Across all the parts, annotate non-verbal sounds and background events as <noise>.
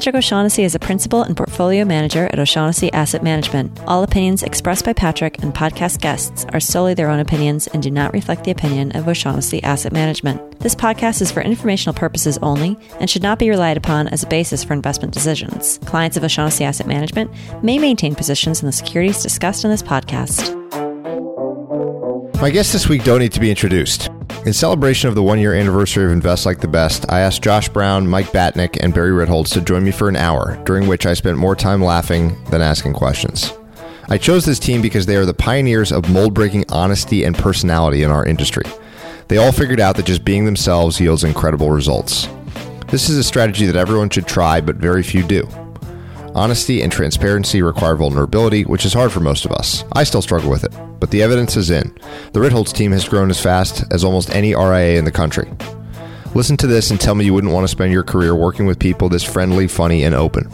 Patrick O'Shaughnessy is a principal and portfolio manager at O'Shaughnessy Asset Management. All opinions expressed by Patrick and podcast guests are solely their own opinions and do not reflect the opinion of O'Shaughnessy Asset Management. This podcast is for informational purposes only and should not be relied upon as a basis for investment decisions. Clients of O'Shaughnessy Asset Management may maintain positions in the securities discussed in this podcast. My guests this week don't need to be introduced. In celebration of the one year anniversary of Invest Like the Best, I asked Josh Brown, Mike Batnick, and Barry Ritholtz to join me for an hour, during which I spent more time laughing than asking questions. I chose this team because they are the pioneers of mold breaking honesty and personality in our industry. They all figured out that just being themselves yields incredible results. This is a strategy that everyone should try, but very few do. Honesty and transparency require vulnerability, which is hard for most of us. I still struggle with it, but the evidence is in. The Ritholtz team has grown as fast as almost any RIA in the country. Listen to this and tell me you wouldn't want to spend your career working with people this friendly, funny, and open.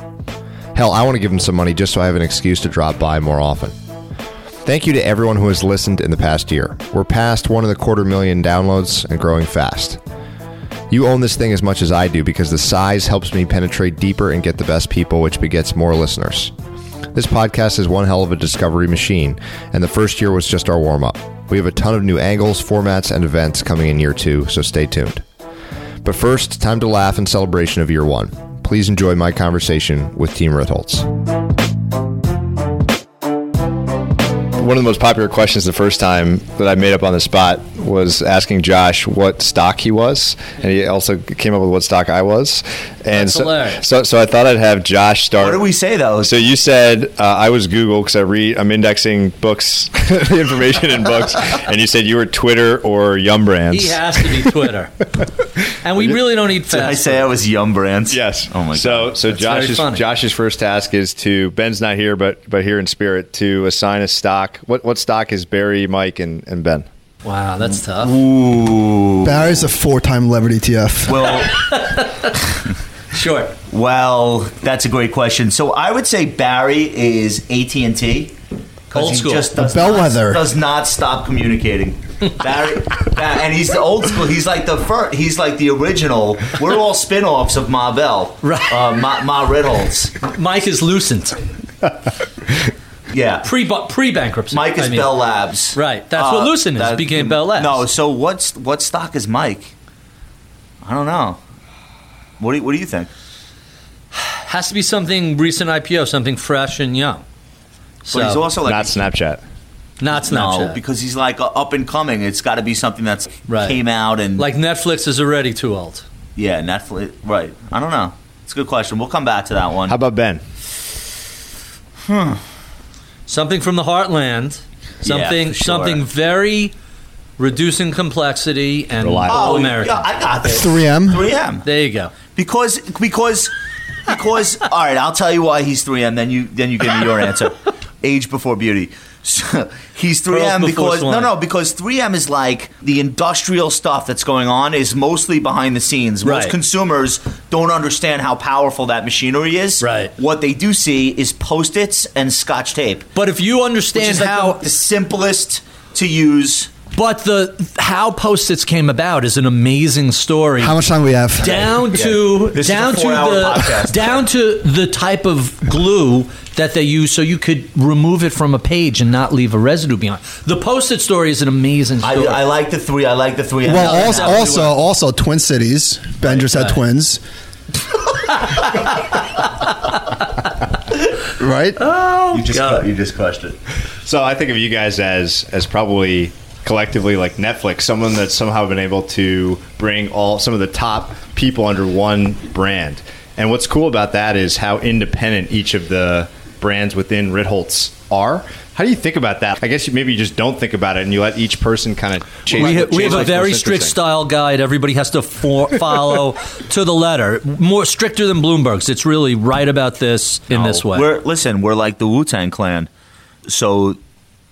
Hell, I want to give them some money just so I have an excuse to drop by more often. Thank you to everyone who has listened in the past year. We're past one and a quarter million downloads and growing fast. You own this thing as much as I do because the size helps me penetrate deeper and get the best people, which begets more listeners. This podcast is one hell of a discovery machine, and the first year was just our warm up. We have a ton of new angles, formats, and events coming in year two, so stay tuned. But first, time to laugh in celebration of year one. Please enjoy my conversation with Team Ritholtz. One of the most popular questions the first time that I made up on the spot was asking Josh what stock he was, and he also came up with what stock I was. And so, so, so, I thought I'd have Josh start. What did we say though? So you said uh, I was Google because I read. I'm indexing books, <laughs> information in books, <laughs> and you said you were Twitter or Yum Brands. He has to be Twitter, <laughs> and we really don't need fast. Did I say I was Yum Brands? Yes. Oh my so, god. So so Josh's Josh's first task is to Ben's not here, but but here in spirit to assign a stock. What what stock is Barry, Mike, and, and Ben? Wow, that's tough. Ooh. Barry's a four-time levered ETF. Well. Sure. Well, that's a great question. So I would say Barry is AT and T. Old school. Just does Bellwether. Not, does not stop communicating. <laughs> Barry, and he's the old school. He's like the first. He's like the original. We're all spin-offs of Ma Bell. Right. Uh, Ma, Ma Ritholtz. Mike is Lucent. <laughs> Yeah. Pre pre bankruptcy. Mike is I mean. Bell Labs. Right. That's what Lucent is. that- Became Bell Labs. No. So what's what stock is Mike? I don't know. What do you, what do you think? Has to be something recent IPO, something fresh and young. So, But he's also like not Snapchat. not Snapchat. No, because he's like uh, up and coming. It's got to be something that's Right. came out and like Netflix is already too old. yeah, Netflix. Right. I don't know. It's a good question. We'll come back to that one. How about Ben? Hmm. Something from the heartland. Something for sure. something very reducing complexity and Reliable. all oh, American. yeah, I got this. 3M. 3M. There you go. Because because because all right, I'll tell you why he's 3M. Then you then you give me your answer. <laughs> Age before beauty. So, he's 3M because no no because 3M is like the industrial stuff that's going on is mostly behind the scenes. Most Right. consumers don't understand how powerful that machinery is. Right. What they do see is post-its and scotch tape. But if you understand is like how the, the simplest to use. But the how post-its came about is an amazing story. How much time do we have? down to This is a down to four-hour the podcast. down to the type of glue that they use so you could remove it from a page and not leave a residue behind. The post-it story is an amazing I, story. I like the three. I like the three. Well, I also, exactly also, what- also, Twin Cities. Ben just had right. twins. <laughs> right? Oh, you just God. you just crushed it. So I think of you guys as as probably collectively like Netflix, someone that's somehow been able to bring all some of the top people under one brand. And what's cool about that is how independent each of the brands within Ritholtz are. How do you think about that? I guess you, maybe you just don't think about it and you let each person kind of change. We have, we have a very strict style guide. Everybody has to for, follow <laughs> to the letter. More stricter than Bloomberg's. It's really right about this in this way. We're listen, we're like the Wu Tang Clan. So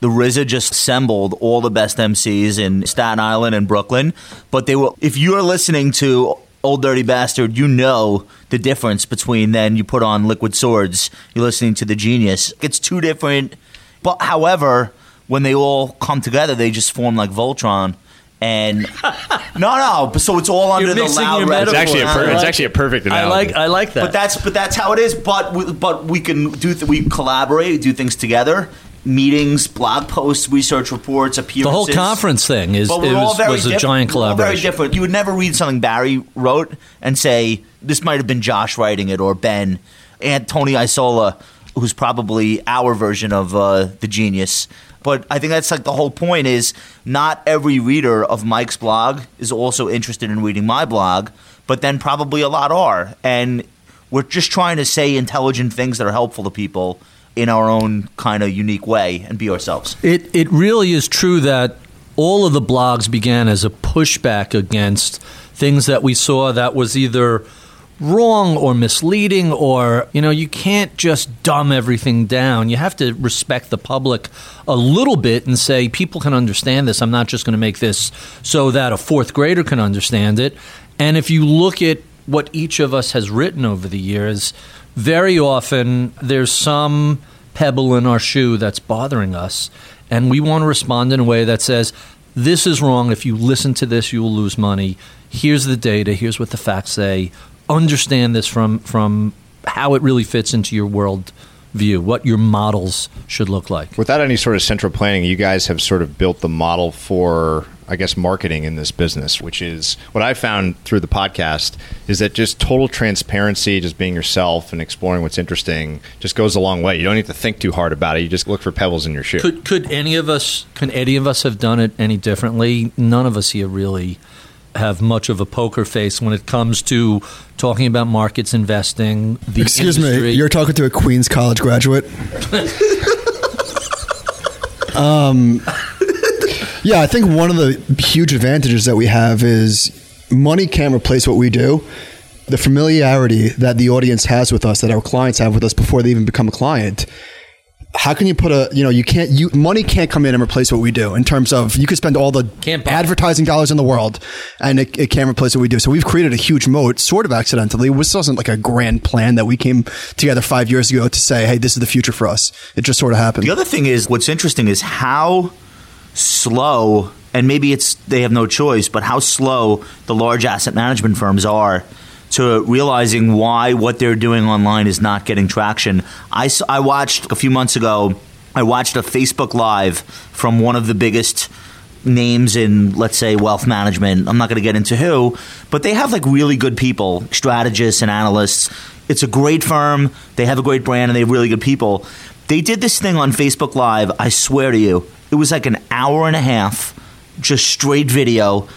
the RZA just assembled all the best MCs in Staten Island and Brooklyn. But they will if you're listening to Old Dirty Bastard, you know the difference between then you put on Liquid Swords, you're listening to the Genius. It's two different but however, when they all come together they just form like Voltron. And <laughs> no, no. So it's all under You're the loud your It's actually a per- I it's actually a perfect I like I like that. but that's but that's how it is. But we, but we can do th- we collaborate, do things together, meetings, blog posts, research reports, appearances. the whole conference thing is But it was, was a diff- giant we're all very different. You would never read something Barry wrote and say this might have been Josh writing it or Ben and Tony Isola, who's probably our version of uh, the genius. But I think that's like the whole point is not every reader of Mike's blog is also interested in reading my blog, but then probably a lot are. And we're just trying to say intelligent things that are helpful to people in our own kind of unique way and be ourselves. It it really is true that all of the blogs began as a pushback against things that we saw that was either wrong or misleading or you know you can't just dumb everything down. You have to respect the public a little bit and say people can understand this. I'm not just going to make this so that a fourth grader can understand it. And if you look at what each of us has written over the years very often there's some pebble in our shoe that's bothering us and we want to respond in a way that says this is wrong. If you listen to this you will lose money. Here's the data. Here's what the facts say. Understand this from from how it really fits into your world view what your models should look like. Without any sort of central planning, you guys have sort of built the model for, I guess, marketing in this business, which is what I found through the podcast is that just total transparency, just being yourself and exploring what's interesting just goes a long way. You don't need to think too hard about it. You just look for pebbles in your shoe. could could any of us could any of us have done it any differently none of us here really have much of a poker face when it comes to talking about markets investing the Excuse industry. me, you're talking to a Queens College graduate. <laughs> um, yeah, I think one of the huge advantages that we have is money can't replace what we do. The familiarity that the audience has with us, that our clients have with us before they even become a client. How can you put a you know you can't you money can't come in and replace what we do in terms of you could spend all the Can't buy. advertising dollars in the world and it, it can't replace what we do. So we've created a huge moat, sort of accidentally. This wasn't like a grand plan that we came together five years ago to say, hey, this is the future for us. It just sort of happened. The other thing is, what's interesting is how slow, and maybe it's they have no choice, but how slow the large asset management firms are to realizing why what they're doing online is not getting traction. I, I watched a few months ago, I watched a Facebook Live from one of the biggest names in let's say wealth management. I'm not going to get into who but they have like really good people strategists and analysts. It's a great firm. They have a great brand and they have really good people. They did this thing on facebook live i swear to you it was like an hour and a half just straight video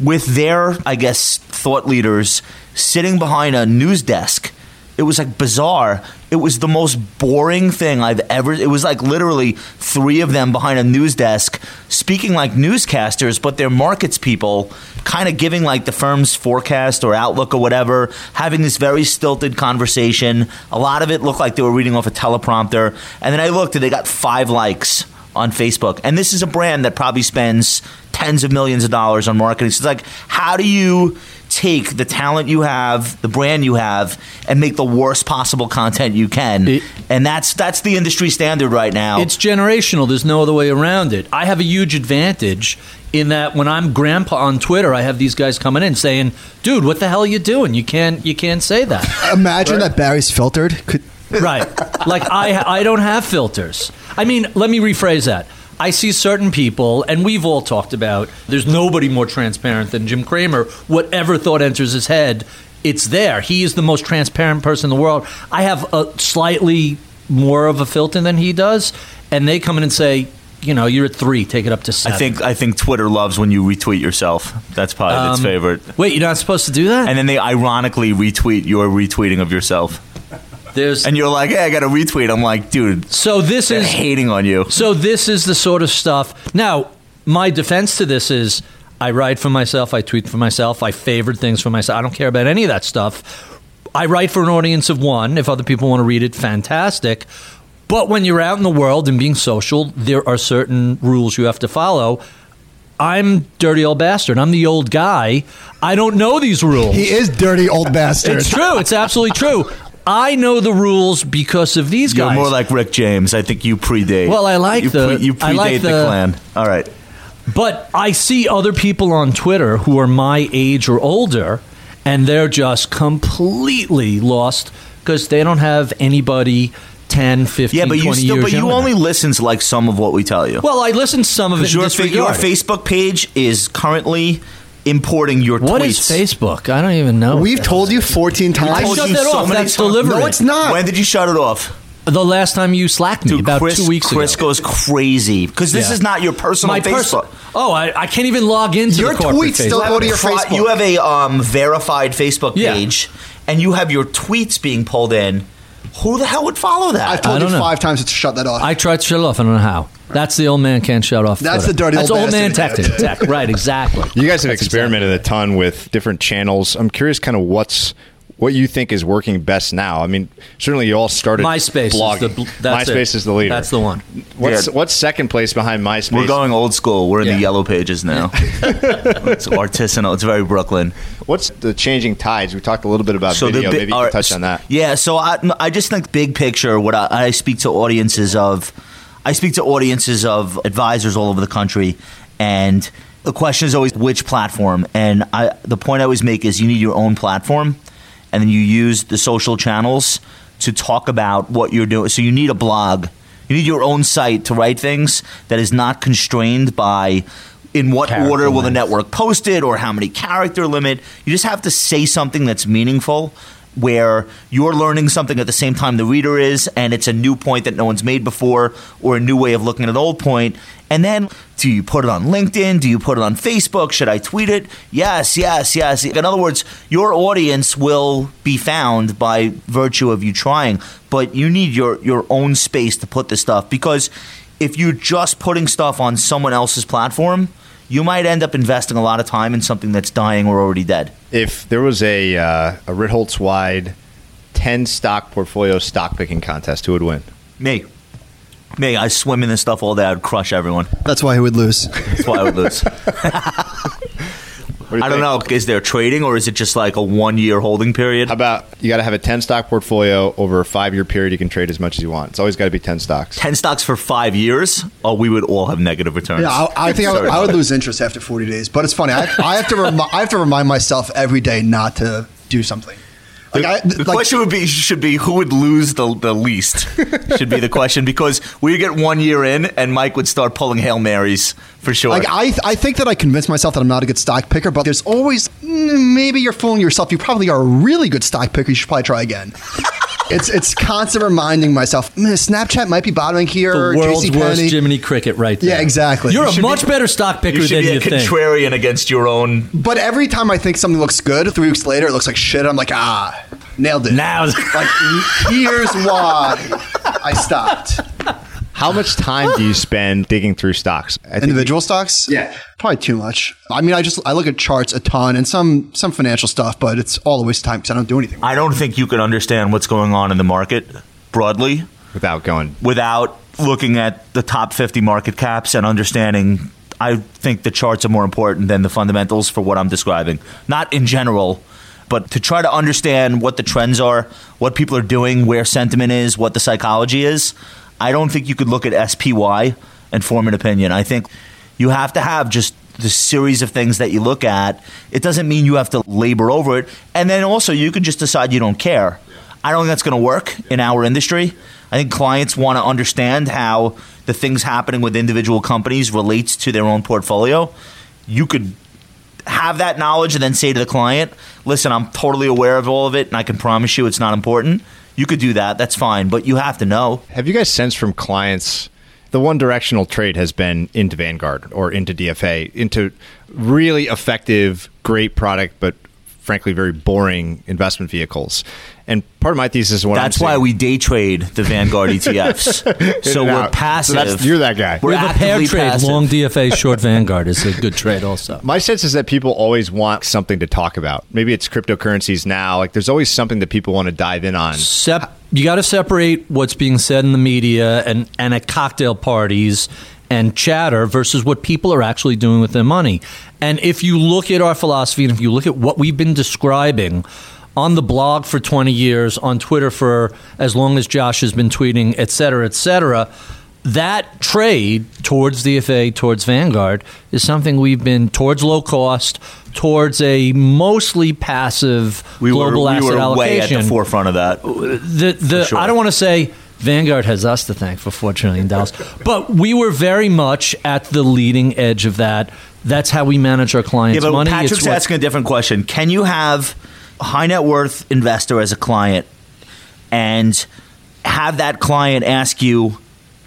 with their i guess thought leaders sitting behind a news desk it was like bizarre. It was the most boring thing I've ever. It was like literally three of them behind a news desk speaking like newscasters, but they're markets people, kind of giving like the firm's forecast or outlook or whatever, having this very stilted conversation. A lot of it looked like they were reading off a teleprompter. And then I looked and they got five likes on Facebook. And this is a brand that probably spends tens of millions of dollars on marketing. So it's like, how do you take the talent you have, the brand you have, and make the worst possible content you can? It- and that's that's the industry standard right now. It's generational. There's no other way around it. I have a huge advantage in that when I'm grandpa on Twitter, I have these guys coming in saying, "Dude, what the hell are you doing? You can't you can't say that." Imagine that Barry's filtered. Could, right. Like I I don't have filters. I mean, let me rephrase that. I see certain people, and we've all talked about. There's nobody more transparent than Jim Cramer. Whatever thought enters his head it's there. He is the most transparent person in the world. I have a slightly more of a filter than he does, and they come in and say, you know, you're at three, take it up to seven. I think I think Twitter loves when you retweet yourself. That's probably its Um, favorite. Wait, you're not supposed to do that? And then they ironically retweet your retweeting of yourself. There's And you're like, hey, I got a retweet. I'm like, dude, so this is hating on you. So this is the sort of stuff. Now, my defense to this is I write for myself, I tweet for myself, I favorite things for myself. I don't care about any of that stuff. I write for an audience of one. If other people want to read it, fantastic. But when you're out in the world and being social, there are certain rules you have to follow. I'm dirty old bastard. I'm the old guy. I don't know these rules. He is dirty old bastard. It's true. It's absolutely true. I know the rules because of these You're guys. more like Rick James. I think you predate. Well, I like you the- you predate I like the, the- clan. All right. But I see other people on Twitter who are my age or older, and they're just completely lost because they don't have anybody 10, 15, Yeah, but you still, but you only listen to like some of what we tell you. Well, I listen to some of it. Your, your. Facebook page is currently importing your What is tweets. Facebook? I don't even know. We've told you 14 times. told shut you that so off. That's times. deliberate. No, it's not. When did you shut it off? the last time you slacked me Dude, about Chris, two weeks ago. Chris ago. goes crazy because this Yeah. is not your personal my pers- Facebook. oh, I, I can't even log into Your the corporate tweets still go to your Pri- Facebook. You have a um, verified Facebook Yeah. page, and you have your tweets being pulled in. Who the hell would follow that? I've I told you don't know. five times to shut that off. I tried to shut it off. I don't know how. That's the old man can't shut off. That's Twitter. the dirty That's old old man bastard. tactic. <laughs> Tech. Right, exactly. You guys have That's experimented a ton with different channels. I'm curious, kind of what's what you think is working best now. I mean, certainly you all started MySpace blogging. is the bl- that's MySpace it. is the leader. That's the one. What's Yeah. what's second place behind MySpace? We're going old school. We're in Yeah. the yellow pages now. <laughs> it's artisanal. It's very Brooklyn. What's the changing tides? We talked a little bit about video. bi- Maybe you all can touch on that. Yeah, so I, I just think big picture. What I, I speak to audiences of, I speak to audiences of advisors all over the country, and the question is always which platform. And I, the point I always make is you need your own platform, and then you use the social channels to talk about what you're doing. So you need a blog. You need your own site to write things that is not constrained by in what Character order will the network post it or how many character limit. You just have to say something that's meaningful where you're learning something at the same time the reader is and it's a new point that no one's made before or a new way of looking at an old point. And then do you put it on linkedin? Do you put it on facebook? Should i tweet it? Yes yes yes. In other words your audience will be found by virtue of you trying. But you need your your own space to put this stuff because if you're just putting stuff on someone else's platform you might end up investing a lot of time in something that's dying or already dead If there was a uh, a Ritholtz wide ten stock portfolio stock picking contest, who would win? Me. Me, I swim in this stuff all day. I'd crush everyone. That's why he would lose. That's why I would lose. <laughs> What do you I don't think? know. Is there trading or is it just like a one year holding period? How about you got to have a ten stock portfolio over a five year period? You can trade as much as you want. It's always got to be ten stocks. 10 stocks for five years? Oh, we would all have negative returns. Yeah, I, I think I would, I would lose interest after 40 days. But it's funny. I, I have to remi- I have to remind myself every day not to do something. Like, I, The like, question would be should be who would lose the, the least should be the question because we get one year in and Mike would start pulling hail marys for sure. Like I, I think that I convinced myself that I'm not a good stock picker, but there's always mm, maybe you're fooling yourself. You probably are a really good stock picker. You should probably try again. <laughs> it's it's constant reminding myself. "Mm, Snapchat might be bottoming here. The world's JCPenney." worst Jiminy Cricket, right there. Yeah, exactly. You're You a much be- better stock picker you should than be a you think. contrarian against your own. But every time I think something looks good, three weeks later it looks like shit. I'm like, ah, nailed it. Now, like here's why I stopped. <laughs> How much time do you <laughs> spend digging through stocks? I think Individual stocks? Yeah. Probably too much. I mean, I just I look at charts a ton and some some financial stuff, but it's all a waste of time because I don't do anything. I don't think you can understand what's going on in the market broadly without going. without looking at the top 50 market caps and understanding I think the charts are more important than the fundamentals for what I'm describing. Not in general, but to try to understand what the trends are, what people are doing, where sentiment is, what the psychology is. I don't think you could look at SPY and form an opinion. I think you have to have just the series of things that you look at. It doesn't mean you have to labor over it. And then also, you can just decide you don't care. I don't think that's going to work in our industry. I think clients want to understand how the things happening with individual companies relates to their own portfolio. You could have that knowledge and then say to the client, "Listen, I'm totally aware of all of it, and I can promise you it's not important." You could do that. That's fine, but you have to know. Have you guys sensed from clients the one directional trade has been into Vanguard or into DFA, into really effective, great product, but frankly very boring investment vehicles. And part of my thesis is what That's I'm why seeing- we day trade the Vanguard <laughs> ETFs. so we're out. passive. So that's- you're that guy. We're we have a pair actively trade, passive. long <laughs> DFA, short Vanguard is a good trade also. My sense is that people always want something to talk about. Maybe it's cryptocurrencies now. Like there's always something that people want to dive in on. Sep- you got to separate what's being said in the media and, and at cocktail parties and chatter versus what people are actually doing with their money. And if you look at our philosophy and if you look at what we've been describing on the blog for 20 years, on Twitter for as long as Josh has been tweeting, et cetera, et cetera, that trade towards DFA, towards Vanguard, is something we've been towards low cost, towards a mostly passive we were, global we asset were way at allocation the forefront of that. Uh, the the sure. I don't want to say Vanguard has us to thank for four trillion dollars, but we were very much at the leading edge of that. That's how we manage our clients' Yeah, but money. Patrick's what- asking a different question. Can you have a high net worth investor as a client and have that client ask you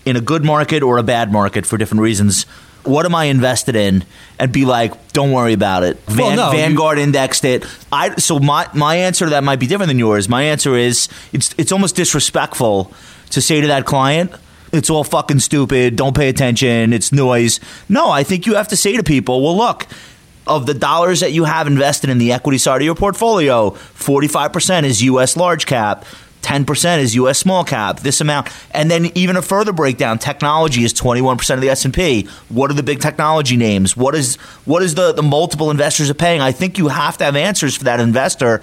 in a good market or a bad market for different reasons, what am I invested in? And be like, don't worry about it. Well, Van, no, you- Vanguard indexed it. I so my my answer to that might be different than yours. My answer is it's it's almost disrespectful to say to that client, it's all fucking stupid. Don't pay attention. It's noise. No, I think you have to say to people, well, look, of the dollars that you have invested in the equity side of your portfolio, 45% is US large cap. 10% is US small cap, this amount. And then even a further breakdown, technology is 21% of the S&P. What are the big technology names? What is what is the the multiple investors are paying? I think you have to have answers for that investor.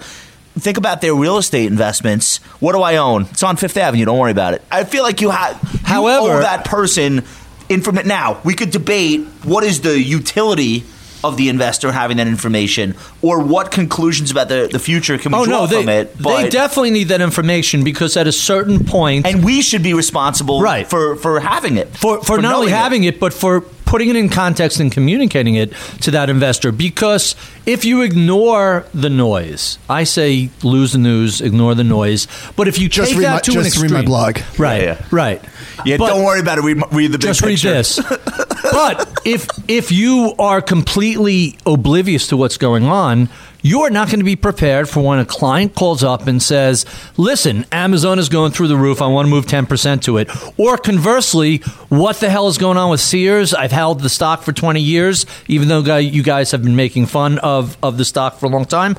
Think about their real estate investments. What do I own? It's on Fifth Avenue. Don't worry about it. I feel like you have However- owe that person information. Now we could debate what is the utility of the investor having that information, or what conclusions about the, the future can we Oh draw no, they, from it. they But- definitely need that information because at a certain point, and we should be responsible Right. for for having it for, for, not only knowing it. having it. but for putting it in context and communicating it to that investor. Because if you ignore the noise, I say lose the news, ignore the noise. But if you Just take read that my- to an just read my blog. right, Yeah, yeah. right, Yeah, But- don't worry about it. Read, read the big just read this. <laughs> but if if you are completely oblivious to what's going on, you're not going to be prepared for when a client calls up and says, "Listen, Amazon is going through the roof. I want to move 10% to it." Or conversely, "What the hell is going on with Sears? I've held the stock for 20 years, even though you guys have been making fun of of the stock for a long time."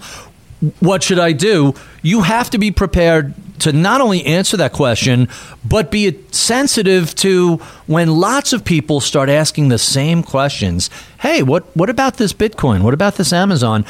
what should I do? You have to be prepared to not only answer that question, but be sensitive to when lots of people start asking the same questions. Hey, what what about this Bitcoin? What about this Amazon?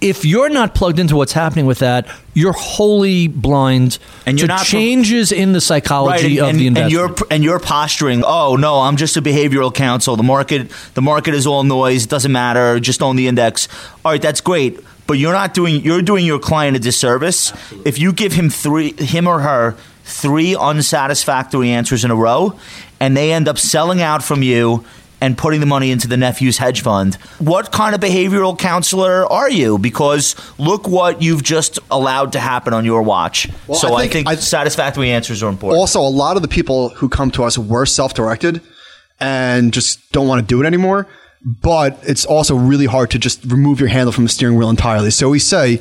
If you're not plugged into what's happening with that, you're wholly blind And you're to not pro- changes in the psychology and, of and, the and you're and you're posturing. Oh no, I'm just a behavioral counsel. The market, the market is all noise. It doesn't matter. Just own the index. All right, that's great. But you're not doing. You're doing your client a disservice if you give him three, him or her, three unsatisfactory answers in a row, and they end up selling out from you. And putting the money into the nephew's hedge fund. What kind of behavioral counselor are you? Because look what you've just allowed to happen on your watch. Well, so I I think- think, I- satisfactory answers are important. Also, a lot of the people who come to us were self directed and just don't want to do it anymore. But it's also really hard to just remove your handle from the steering wheel entirely. So we say,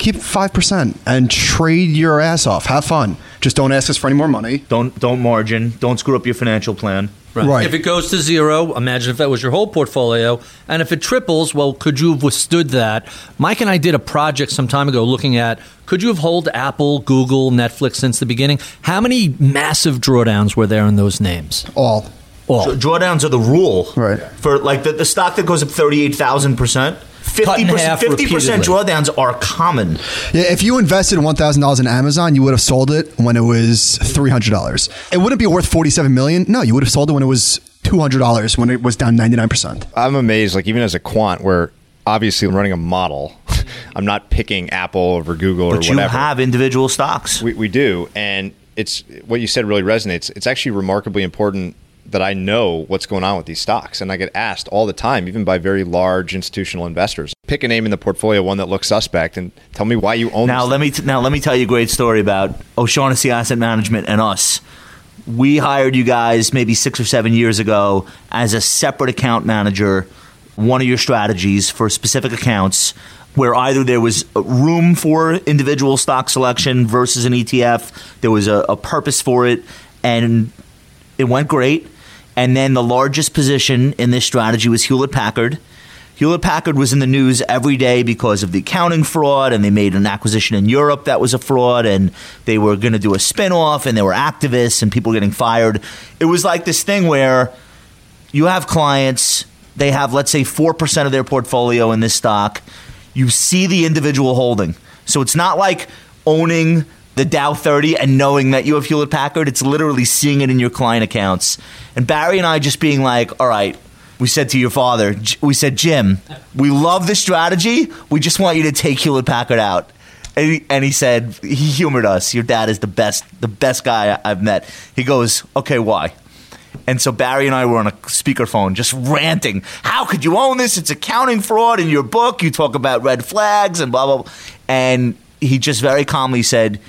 keep 5% and trade your ass off. Have fun. Just don't ask us for any more money. Don't don't margin. Don't screw up your financial plan. Right. If it goes to zero, imagine if that was your whole portfolio. And if it triples, well, could you have withstood that? Mike and I did a project some time ago looking at could you have held Apple, Google, Netflix since the beginning? How many massive drawdowns were there in those names? All. All. Drawdowns are the rule. Right. For like the, the stock that goes up thirty eight thousand percent. Cut in Fifty half percent. Fifty percent repeatedly. drawdowns are common. Yeah, if you invested $1,000 in Amazon, you would have sold it when it was $300. It wouldn't be worth 47 million. No, you would have sold it when it was $200 when it was down 99%. I'm amazed, like even as a quant, where obviously I'm running a model, <laughs> I'm not picking Apple over Google But or whatever. you have individual stocks. we, we do, and it's what you said really resonates. It's actually remarkably important that I know what's going on with these stocks, and I get asked all the time, even by very large institutional investors. Pick a name in the portfolio, one that looks suspect, and tell me why you own. Now this let me t- now let me tell you a great story about O'Shaughnessy Asset Management and us. We hired you guys maybe six or seven years ago as a separate account manager. One of your strategies for specific accounts, where either there was room for individual stock selection versus an ETF, there was a, a purpose for it, and it went great. And then the largest position in this strategy was Hewlett Packard. Hewlett Packard was in the news every day because of the accounting fraud, and they made an acquisition in Europe that was a fraud, and they were going to do a spinoff, and there were activists, and people getting fired. It was like this thing where you have clients, they have, let's say, 4% of their portfolio in this stock. You see the individual holding. So it's not like owning the Dow 30 and knowing that you have Hewlett Packard. It's literally seeing it in your client accounts. And Barry and I just being like, all right, we said to your father, we said, Jim, we love the strategy. We just want you to take Hewlett Packard out. And he, and he said, he humored us. Your dad is the best, the best guy I've met. He goes, okay, why? And so Barry and I were on a speakerphone just ranting. How could you own this? It's accounting fraud in your book. You talk about red flags and blah, blah, blah. And he just very calmly said,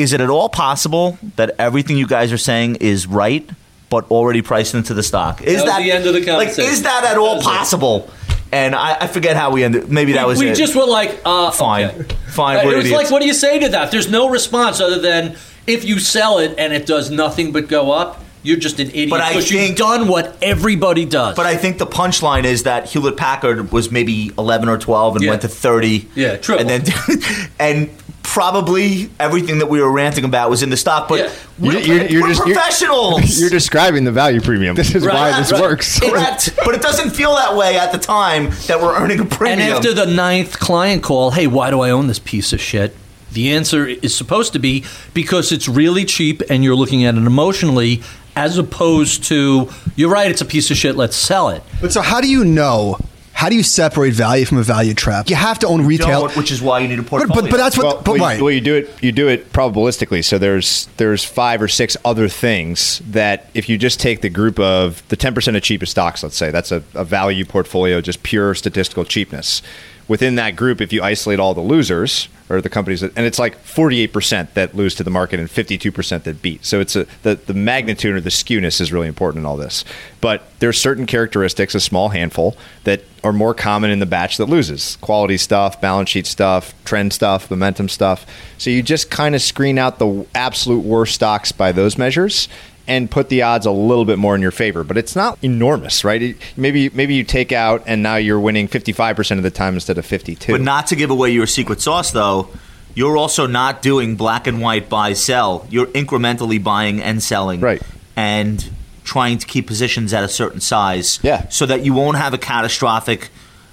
Is it at all possible that everything you guys are saying is right, but already priced into the stock? Is That was the end of the conversation? Like, is that at all possible? And I, I forget how we ended. Maybe that was we it. just were like, uh, Fine. okay. Fine, Uh, we're It was idiots. like, what do you say to that? There's no response other than if you sell it and it does nothing but go up, you're just an idiot But I because think- you've done what everybody does. But I think the punchline is that Hewlett Packard was maybe 11 or 12 and Yeah. went to 30. Yeah, triple. And then <laughs> and probably everything that we were ranting about was in the stock, but Yeah. we're, You're- you're- you're we're just- you're- professionals. <laughs> You're describing the value premium. This is Right, why this right. works. <laughs> Correct. but it doesn't feel that way at the time that we're earning a premium. and after the ninth client call, hey, why do I own this piece of shit? The answer is supposed to be because it's really cheap and you're looking at it emotionally, as opposed to you're right, it's a piece of shit. Let's sell it. But so, how do you know? How do you separate value from a value trap? You have to own retail. Don't, which is why you need a but, portfolio. but, but that's what. well, but well, you- right. well, you do it. You do it probabilistically. So there's there's five or six other things that if you just take the group of the ten percent of cheapest stocks, let's say that's a, a value portfolio, just pure statistical cheapness. Within that group, if you isolate all the losers or the companies that, and it's like 48% that lose to the market and 52% that beat. So it's a the, the magnitude or the skewness is really important in all this. But there's certain characteristics, a small handful, that are more common in the batch that loses. Quality stuff, balance sheet stuff, trend stuff, momentum stuff. So you just kind of screen out the absolute worst stocks by those measures and put the odds a little bit more in your favor. But it's not enormous, right? It- maybe maybe you take out and now you're winning 55% of the time instead of 52. But not to give away your secret sauce, though. You're also not doing black and white buy sell. You're incrementally buying and selling, Right. And trying to keep positions at a certain size, Yeah. so that you won't have a catastrophic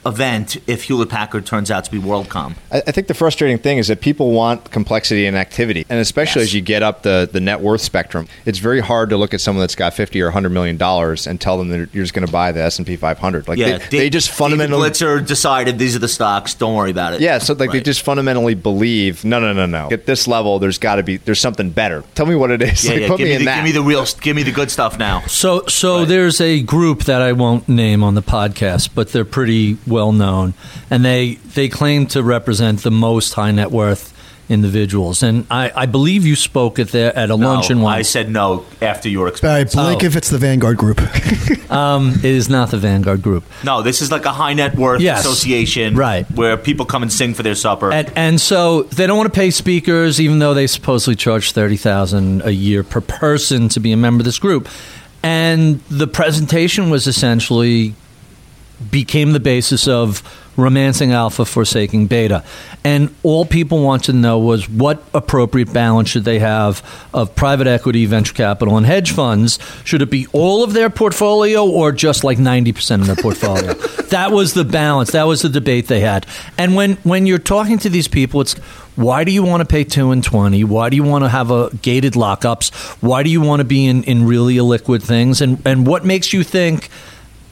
event if Hewlett Packard turns out to be WorldCom. I I think the frustrating thing is that people want complexity and activity, and especially Yes. as you get up the, the net worth spectrum, it's very hard to look at someone that's got fifty or hundred million dollars and tell them that you're just going to buy the S and P 500. Like Yeah, they, they just David fundamentally, Blitzer decided these are the stocks. Don't worry about it. yeah. So like they just fundamentally believe, no, no, no, no. At this level, there's got to be there's something better. Tell me what it is. Yeah, Like, yeah. put Give me me, in the, that. give me the real. Give me the good stuff now. So, so there's a group that I won't name on the podcast, but they're pretty well known, and they they claim to represent the most high net worth individuals. And I, I believe you spoke at there at a luncheon no, once. I said no after your Barry, experience. blink Oh. if it's the Vanguard Group. <laughs> Um, it is not the Vanguard Group. No, this is like a high net worth Yes. association, Right. Where people come and sing for their supper. And, and so they don't want to pay speakers, even though they supposedly charge thirty thousand a year per person to be a member of this group. And the presentation was essentially became the basis of romancing alpha, forsaking beta. And all people want to know was what appropriate balance should they have of private equity, venture capital, and hedge funds? Should it be all of their portfolio or just like 90% of their portfolio? <laughs> that was the balance. That was the debate they had. And when, when you're talking to these people, it's why do you want to pay 2 and 20? Why do you want to have a gated lockups? Why do you want to be in, in really illiquid things? And, and what makes you think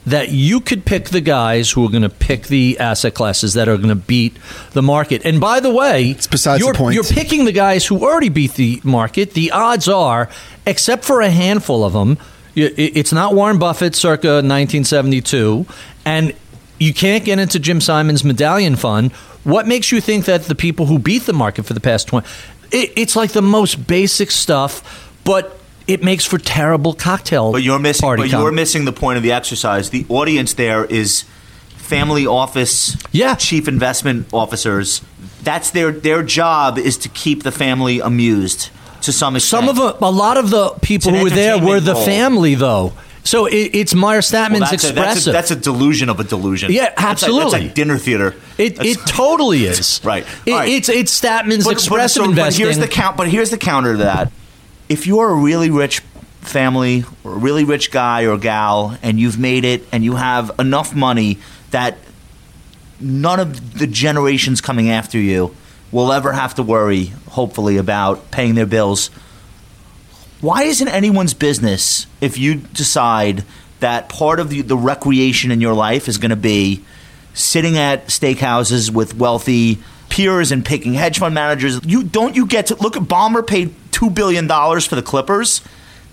that you could pick the guys who are going to pick the asset classes that are going to beat the market. And by the way, it's besides the you're, point. You're picking the guys who already beat the market. The odds are, except for a handful of them, It's not Warren Buffett circa 1972, and you can't get into Jim Simons' medallion fund. What makes you think that the people who beat the market for the past 20 it, it's like the most basic stuff, but it makes for terrible cocktail But you're missing. But you're missing the point of the exercise. The audience there is family office, Yeah. chief investment officers. That's their their job is to keep the family amused to some extent. Some of the, a lot of the people who were there were the role. family, though. So it, it's Meir Well, Statman's that's, a, that's, expressive. a, that's a delusion of a delusion. Yeah, That's like- absolutely. That's like dinner theater. it, That's- it totally is. <laughs> Right. It, right. It's it's Statman's But- but- expressive so- investing. But here's the count. But here's the counter to that. If you're a really rich family or a really rich guy or gal, and you've made it, and you have enough money that none of the generations coming after you will ever have to worry, hopefully, about paying their bills. Why isn't anyone's business if you decide that part of the, the recreation in your life is going to be sitting at steakhouses with wealthy peers and picking hedge fund managers? You don't you get to look at Ballmer paid two billion dollars for the Clippers.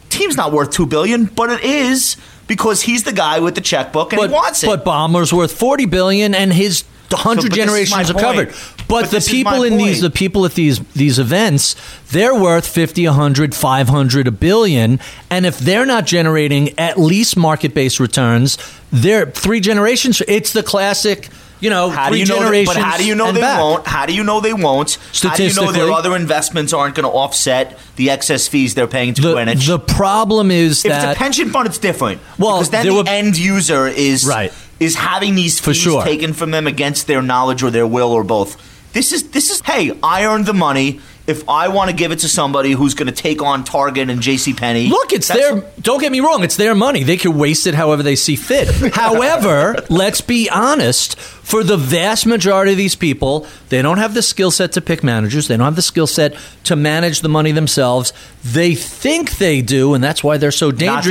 Team's not worth two billion, but it is because he's the guy with the checkbook and but, he wants it. But Ballmer's worth forty billion, and his hundred So, but this is generations are covered. But, But the people in these, the people at these these events, they're worth 50, 100, 500, a billion, and if they're not generating at least market based returns, they're three generations. It's the classic. You know, How do you know? That, but how do you know they back. won't? How do you know they won't? How do you know their other investments aren't going to offset the excess fees they're paying to The, Greenwich? the problem is if that it's a pension fund, it's different. Well, because then the were- end user is Right. is having these fees sure. taken from them against their knowledge or their will or both. This is this is hey, I earned the money. If I want to give it to somebody who's going to take on Target and J.C. Penney, Look, it's their. Don't get me wrong. It's their money. They can waste it however they see fit. <laughs> However, let's be honest. For the vast majority of these people, they don't have the skill set to pick managers. They don't have the skill set to manage the money themselves. They think they do, and that's why they're so dangerous.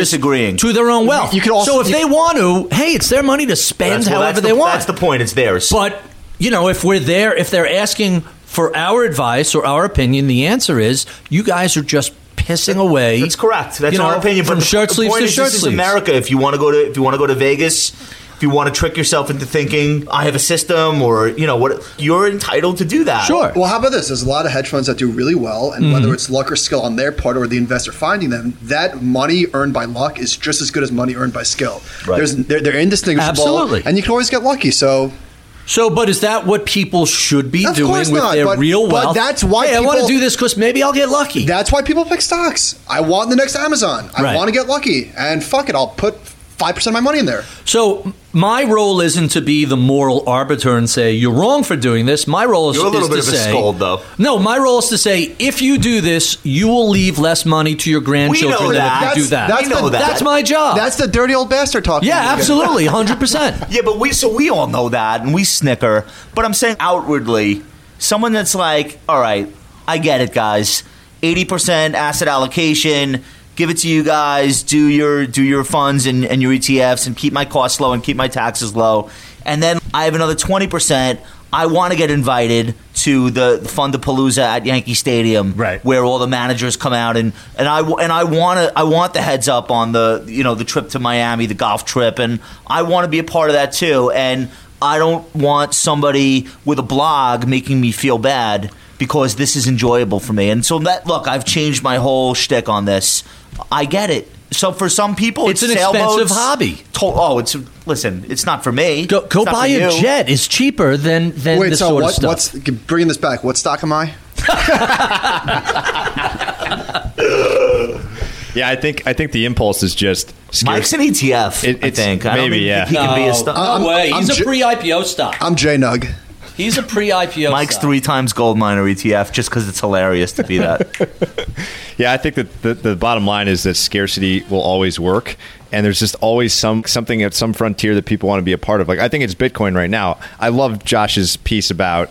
to their own wealth. You could also- so if they want to, hey, it's their money to spend well, however that's they want. That's the point. It's theirs. But you know, if we're there, if they're asking for our advice or our opinion, the answer is you guys are just pissing away. That's correct. That's you our know, opinion. From but the, shirt the sleeves point to is, shirt this is sleeves. America. If you want to go to if you want to go to Vegas, if you want to trick yourself into thinking I have a system or you know what, you're entitled to do that. Sure. Well, how about this? There's a lot of hedge funds that do really well, and Mm-hmm. whether it's luck or skill on their part or the investor finding them, that money earned by luck is just as good as money earned by skill. Right. There's, they're, they're indistinguishable, Absolutely. and you can always get lucky. So So, but is that what people should be Of doing with not, their but- real but wealth? that's why Hey, I want to do this because maybe I'll get lucky. that's why people pick stocks. I want the next Amazon. I Right. want to get lucky, and fuck it, I'll put five percent of my money in there. so, my role isn't to be the moral arbiter and say you're wrong for doing this. My role is, You're a little is bit to of a say, scold, though. No, my role is to say if you do this, you will leave less money to your grandchildren than that. if you do that. That's- We know the, that. That's my job. That's the dirty old bastard talking. yeah, absolutely, hundred percent. <laughs> Yeah, but we so we all know that and we snicker. But I'm saying outwardly, someone that's like, all right, I get it, guys. Eighty percent asset allocation. Give it to you guys. Do your do your funds and, and your ETFs and keep my costs low and keep my taxes low. And then I have another twenty percent. I want to get invited to the Fundapalooza at Yankee Stadium, Right. Where all the managers come out and, and I and I want to I want the heads up on the you know the trip to Miami, the golf trip, and I want to be a part of that too. And I don't want somebody with a blog making me feel bad because this is enjoyable for me. And so that look, I've changed my whole shtick on this. I get it. So for some people, It's it's, an sailboats. expensive hobby. To- oh, it's listen. It's not for me. Go, go buy a you. jet. It's cheaper than than Wait, this so sort what, of stuff. what's bringing this back? What stock am I? <laughs> Yeah, I think I think the impulse is just scarce- Mike's an ETF. It- I it's- think. I don't maybe, think yeah. He can be a No, stock. no I'm- way. I'm He's a j- pre-IPO stock. I'm JNUG. He's a pre-IPO. <laughs> Mike's stock. three times gold miner ETF just because it's hilarious to be that. <laughs> Yeah, I think that the, the bottom line is that scarcity will always work, and there's just always some something at some frontier that people want to be a part of. Like I think it's Bitcoin right now. I love Josh's piece about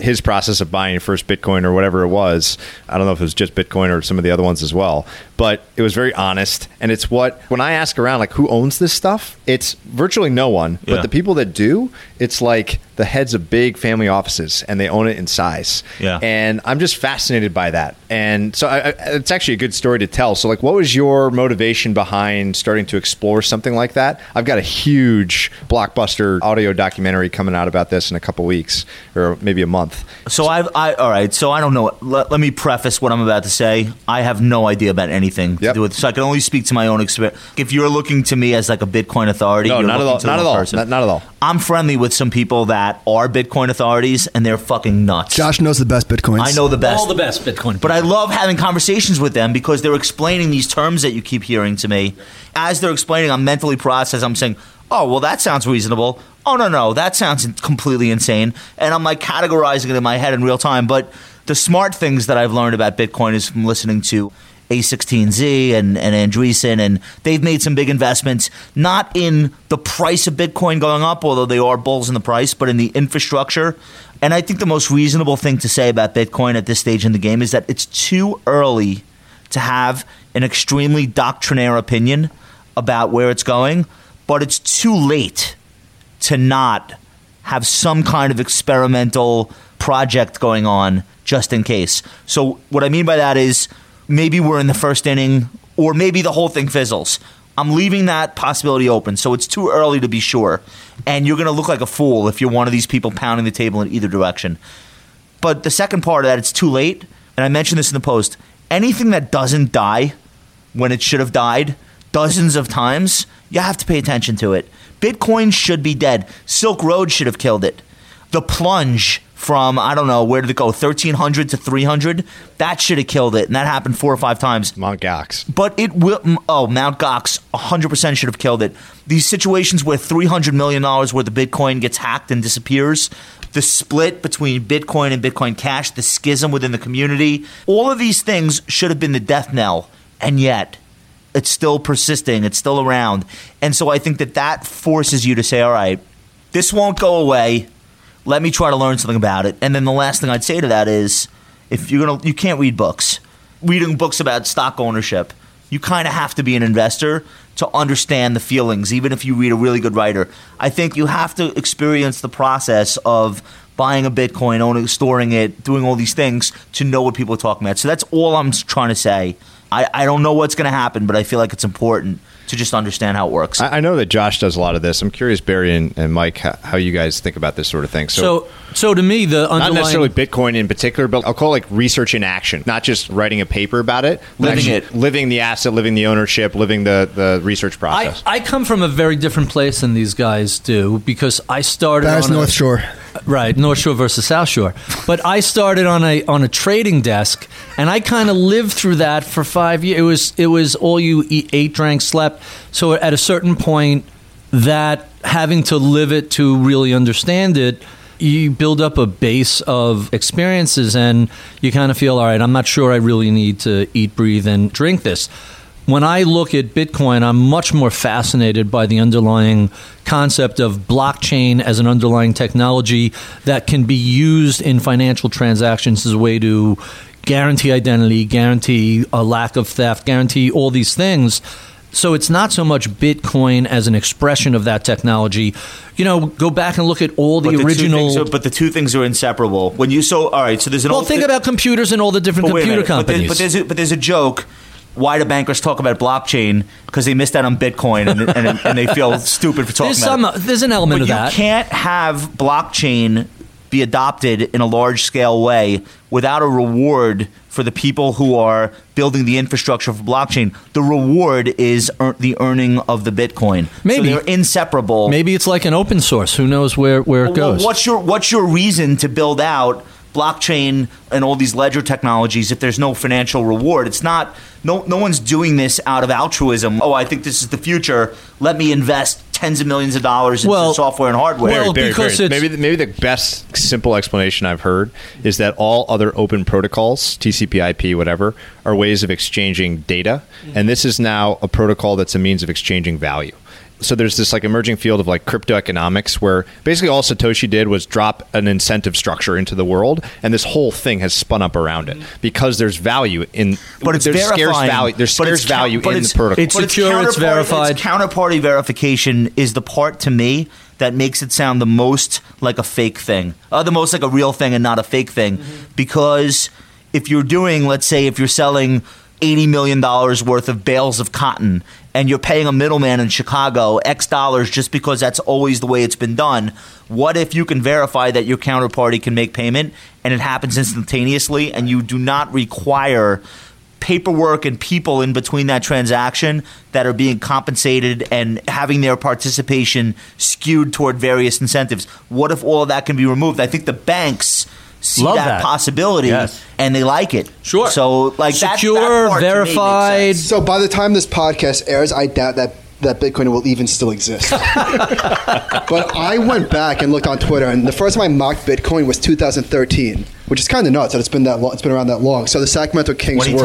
his process of buying your first Bitcoin or whatever it was. I don't know if it was just Bitcoin or some of the other ones as well, but it was very honest. And it's what when I ask around, like who owns this stuff, it's virtually no one. Yeah. But the people that do, it's like the heads of big family offices and they own it in size. Yeah. And I'm just fascinated by that. And so I, I, it's actually a good story to tell. So, like, what was your motivation behind starting to explore something like that? I've got a huge blockbuster audio documentary coming out about this in a couple weeks or maybe a month. So I've, I, all right. So I don't know. Let, let me preface what I'm about to say. I have no idea about anything to do with. So I can only speak to my own experience. If you're looking to me as like a Bitcoin authority, No, not at all. Not at all. Not, not at all. I'm friendly with some people that are Bitcoin authorities, and they're fucking nuts. Josh knows the best bitcoins. I know the best. All the best Bitcoin. But I love having conversations with them because they're explaining these terms that you keep hearing to me. As they're explaining, I'm mentally processing. I'm saying, "Oh, well, that sounds reasonable." Oh no, no, that sounds completely insane. And I'm like categorizing it in my head in real time. But the smart things that I've learned about Bitcoin is from listening to A16Z and, and Andreessen, and they've made some big investments, not in the price of Bitcoin going up, although they are bulls in the price, but in the infrastructure. And I think the most reasonable thing to say about Bitcoin at this stage in the game is that it's too early to have an extremely doctrinaire opinion about where it's going, but it's too late to not have some kind of experimental project going on just in case. So, what I mean by that is maybe we're in the first inning, or maybe the whole thing fizzles. I'm leaving that possibility open, so it's too early to be sure. And you're going to look like a fool if you're one of these people pounding the table in either direction. But the second part of that, it's too late. And I mentioned this in the post. Anything that doesn't die when it should have died dozens of times, you have to pay attention to it. Bitcoin should be dead. Silk Road should have killed it. The plunge from, I don't know, where did it go? 1300 to 300? That should have killed it. And that happened four or five times. Mount Gox. But it will. Oh, Mount Gox 100% should have killed it. These situations where $300 million worth of Bitcoin gets hacked and disappears, the split between Bitcoin and Bitcoin Cash, the schism within the community, all of these things should have been the death knell. And yet, it's still persisting, it's still around. And so I think that that forces you to say, all right, this won't go away. Let me try to learn something about it. And then the last thing I'd say to that is if you're going to, you can't read books. Reading books about stock ownership, you kind of have to be an investor to understand the feelings, even if you read a really good writer. I think you have to experience the process of buying a Bitcoin, owning, storing it, doing all these things to know what people are talking about. So that's all I'm trying to say. I, I don't know what's going to happen, but I feel like it's important to just understand how it works. I, I know that Josh does a lot of this. I'm curious, Barry and, and Mike, how, how you guys think about this sort of thing. so, so to me, the not necessarily Bitcoin in particular, but I'll call it like research in action, not just writing a paper about it, Living actually it. living the asset, living the ownership, living the, the research process. I come from a very different place than these guys do because I started That is on a- North Shore. Right, North Shore versus South Shore. But I started on a on a trading desk, and I kind of lived through that for five years. It was it was all you eat, ate, drank, slept. So at a certain point, that having to live it to really understand it, you build up a base of experiences, and you kind of feel all right. I'm not sure I really need to eat, breathe, and drink this when I look at Bitcoin, I'm much more fascinated by the underlying concept of blockchain as an underlying technology that can be used in financial transactions as a way to guarantee identity, guarantee a lack of theft, guarantee all these things. So it's not so much Bitcoin as an expression of that technology. You know, go back and look at all the But two original. are- but the two things are inseparable. When you so all right, so there's an well, think about computers and all the different computer minute, but there's- companies. But there's, a, but there's a joke. Why do bankers talk about blockchain? Because they missed out on Bitcoin and, and, and they feel <laughs> stupid for talking there's about some. it. There's an element But of you that. can't have blockchain be adopted in a large scale way without a reward for the people who are building the infrastructure for blockchain. The reward is ear- the earning of the Bitcoin. Maybe. so they're inseparable. Maybe it's like an open source. Who knows where, where it Well, goes? What's your what's your reason to build out blockchain and all these ledger technologies if there's no financial reward? It's not no no one's doing this out of altruism. Oh, I think this is the future. Let me invest tens of millions of dollars into Well- software and hardware. well, Barry, because Barry, it's- maybe maybe the best simple explanation I've heard is that all other open protocols, TCP/IP, whatever, are ways of exchanging data, mm. and this is now a protocol that's a means of exchanging value. So there's this like emerging field of like crypto economics where basically all Satoshi did was drop an incentive structure into the world, and this whole thing has spun up around it because there's value in. but it's there's scarce value. There's but scarce it's count- value but in it's- the protocol. It's but secure, it's counterparty- verified. It's counterparty verification is the part to me that makes it sound the most like a fake thing, uh, the most like a real thing and not a fake thing. Because if you're doing, let's say, if you're selling $80 million worth of bales of cotton and you're paying a middleman in Chicago X dollars just because that's always the way it's been done, what if you can verify that your counterparty can make payment and it happens instantaneously and you do not require paperwork and people in between that transaction that are being compensated and having their participation skewed toward various incentives. What if all of that can be removed? I think the banks see Love that, that. possibility Yes. and they like it. Sure. So like Secure, that, part to me makes verified. So by the time this podcast airs, I doubt that that Bitcoin will even still exist. <laughs> but I went back and looked on Twitter, and the first time I mocked Bitcoin was 2013, which is kind of nuts that it's been that long. It's been around that long. So the Sacramento Kings were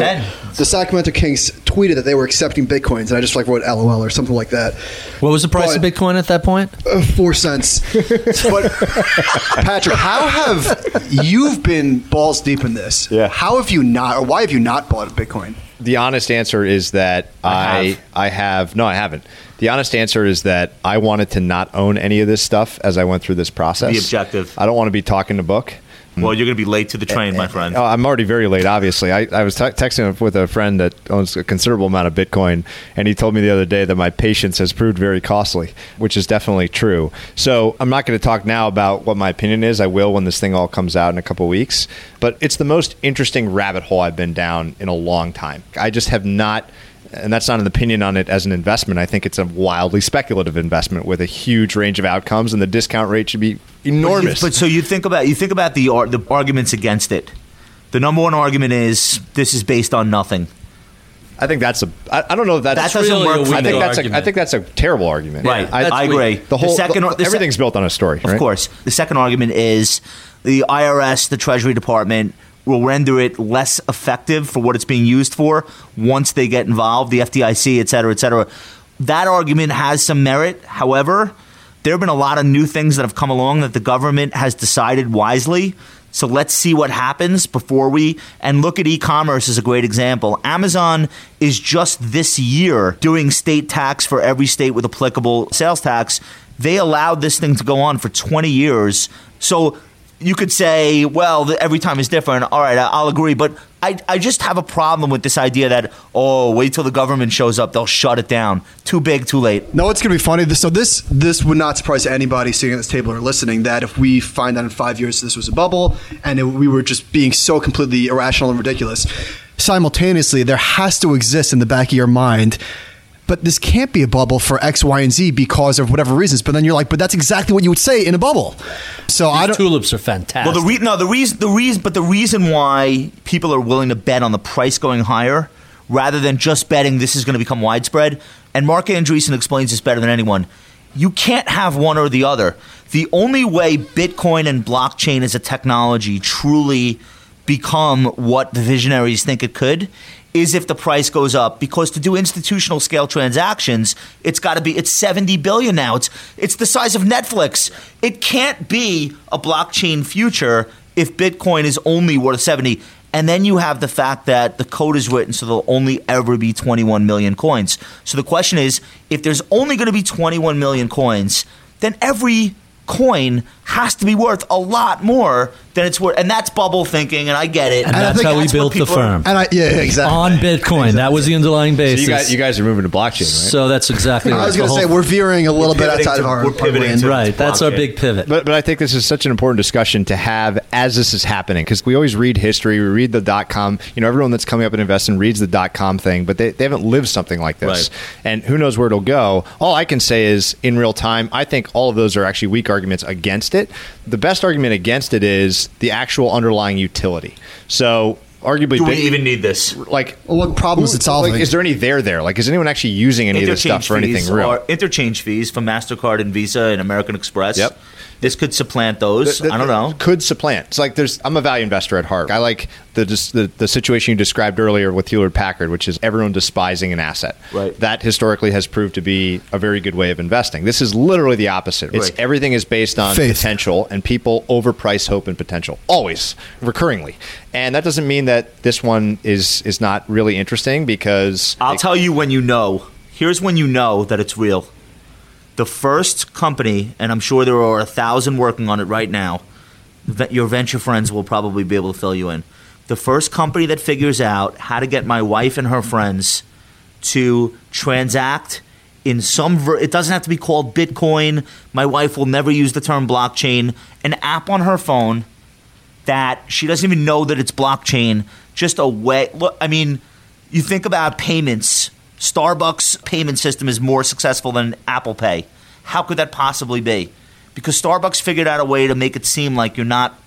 the Sacramento Kings tweeted that they were accepting bitcoins, and I just like wrote LOL or something like that. What was the price But- of Bitcoin at that point? Uh, four cents. <laughs> but Patrick, how have you've been balls deep in this? Yeah. How have you not, or why have you not bought a Bitcoin? The honest answer is that I have. I have no, I haven't. The honest answer is that I wanted to not own any of this stuff as I went through this process. The objective. I don't want to be talking to book. Well, you're going to be late to the train, my friend. Oh, I'm already very late. Obviously, I, I was te- texting with a friend that owns a considerable amount of Bitcoin, and he told me the other day that my patience has proved very costly, which is definitely true. So I'm not going to talk now about what my opinion is. I will when this thing all comes out in a couple weeks. But it's the most interesting rabbit hole I've been down in a long time. I just have not. And that's not an opinion on it as an investment. I think it's a wildly speculative investment with a huge range of outcomes, and the discount rate should be enormous. But, so you think about you think about the ar- the arguments against it. The number one argument is this is based on nothing. I think that's a. I, I don't know if that's That doesn't really work a for weak I think me. that's a, I think that's a terrible argument. Right. I, I, agree. the whole second, the- the sec- everything's built on a story. Of right? course. The second argument is the IRS, the Treasury Department, will render it less effective for what it's being used for once they get involved, the FDIC, et cetera, et cetera. That argument has some merit. However, there have been a lot of new things that have come along that the government has decided wisely. So let's see what happens before we and look at e-commerce as a great example. Amazon is just this year doing state tax for every state with applicable sales tax. They allowed this thing to go on for 20 years. So you could say, well, every time is different. All right, I'll agree. But I, I just have a problem with this idea that, oh, wait till the government shows up, they'll shut it down. Too big, too late. No, it's going to be funny. So this this would not surprise anybody sitting at this table or listening that if we find out in five years this was a bubble and it, we were just being so completely irrational and ridiculous, simultaneously there has to exist in the back of your mind. But this can't be a bubble for X, Y, and Z because of whatever reasons. But then you're like, but that's exactly what you would say in a bubble. So I don't. Tulips are fantastic. Well, the re- no, the reason, the reason, but the reason why people are willing to bet on the price going higher rather than just betting this is going to become widespread, and Marc Andreessen explains this better than anyone. You can't have one or the other. The only way Bitcoin and blockchain as a technology truly become what the visionaries think it could is if the price goes up. Because to do institutional scale transactions it's got to be it's 70 billion now. It's it's the size of Netflix. It can't be a blockchain future if bitcoin is only worth 70 and then you have the fact that the code is written so there'll only ever be 21 million coins. So the question is if there's only going to be 21 million coins then every coin has to be worth a lot more than it's worth and that's bubble thinking and I get it and I that's think how we that's what built the people are- firm. And I, yeah, exactly. on Bitcoin. That was the underlying So basis. you guys, you guys are moving to blockchain, right? so that's exactly right. I was going to say we're veering a little bit outside to- of our, we're pivoting lane. to- right. That's our big pivot. But, but I think this is such an important discussion to have as this is happening because we always read history, we read the dot com. You know, everyone that's coming up and investing reads the dot com thing, but they, they haven't lived something like this. Right. And who knows where it'll go. All I can say is in real time, I think all of those are actually weak arguments against it. The best argument against it is the actual underlying utility. So, arguably, do we Bit- even need this like Well, what problem is who- it solving? Like, is there any there there? Like, is anyone actually using any of this stuff for anything real? interchange fees from Mastercard and Visa and American Express. Yep. This could supplant those. The- the- I don't know. Could supplant. It's like there's. I'm a value investor at heart. I like the dis- the, the situation you described earlier with Hewlett Packard, which is everyone despising an asset. Right. That historically has proved to be a very good way of investing. This is literally the opposite. It's Right. everything is based on Faith. potential, and people overprice hope and potential always, recurringly. And that doesn't mean that this one is is not really interesting because I'll it- tell you when you know. Here's when you know that it's real. The first company, and I'm sure there are a thousand working on it right now. Your venture friends will probably be able to fill you in. The first company that figures out how to get my wife and her friends to transact in some ver- it doesn't have to be called bitcoin my wife will never use the term blockchain an app on her phone that she doesn't even know that it's blockchain just a way look i mean you think about payments starbucks payment system is more successful than apple pay how could that possibly be because starbucks figured out a way to make it seem like you're not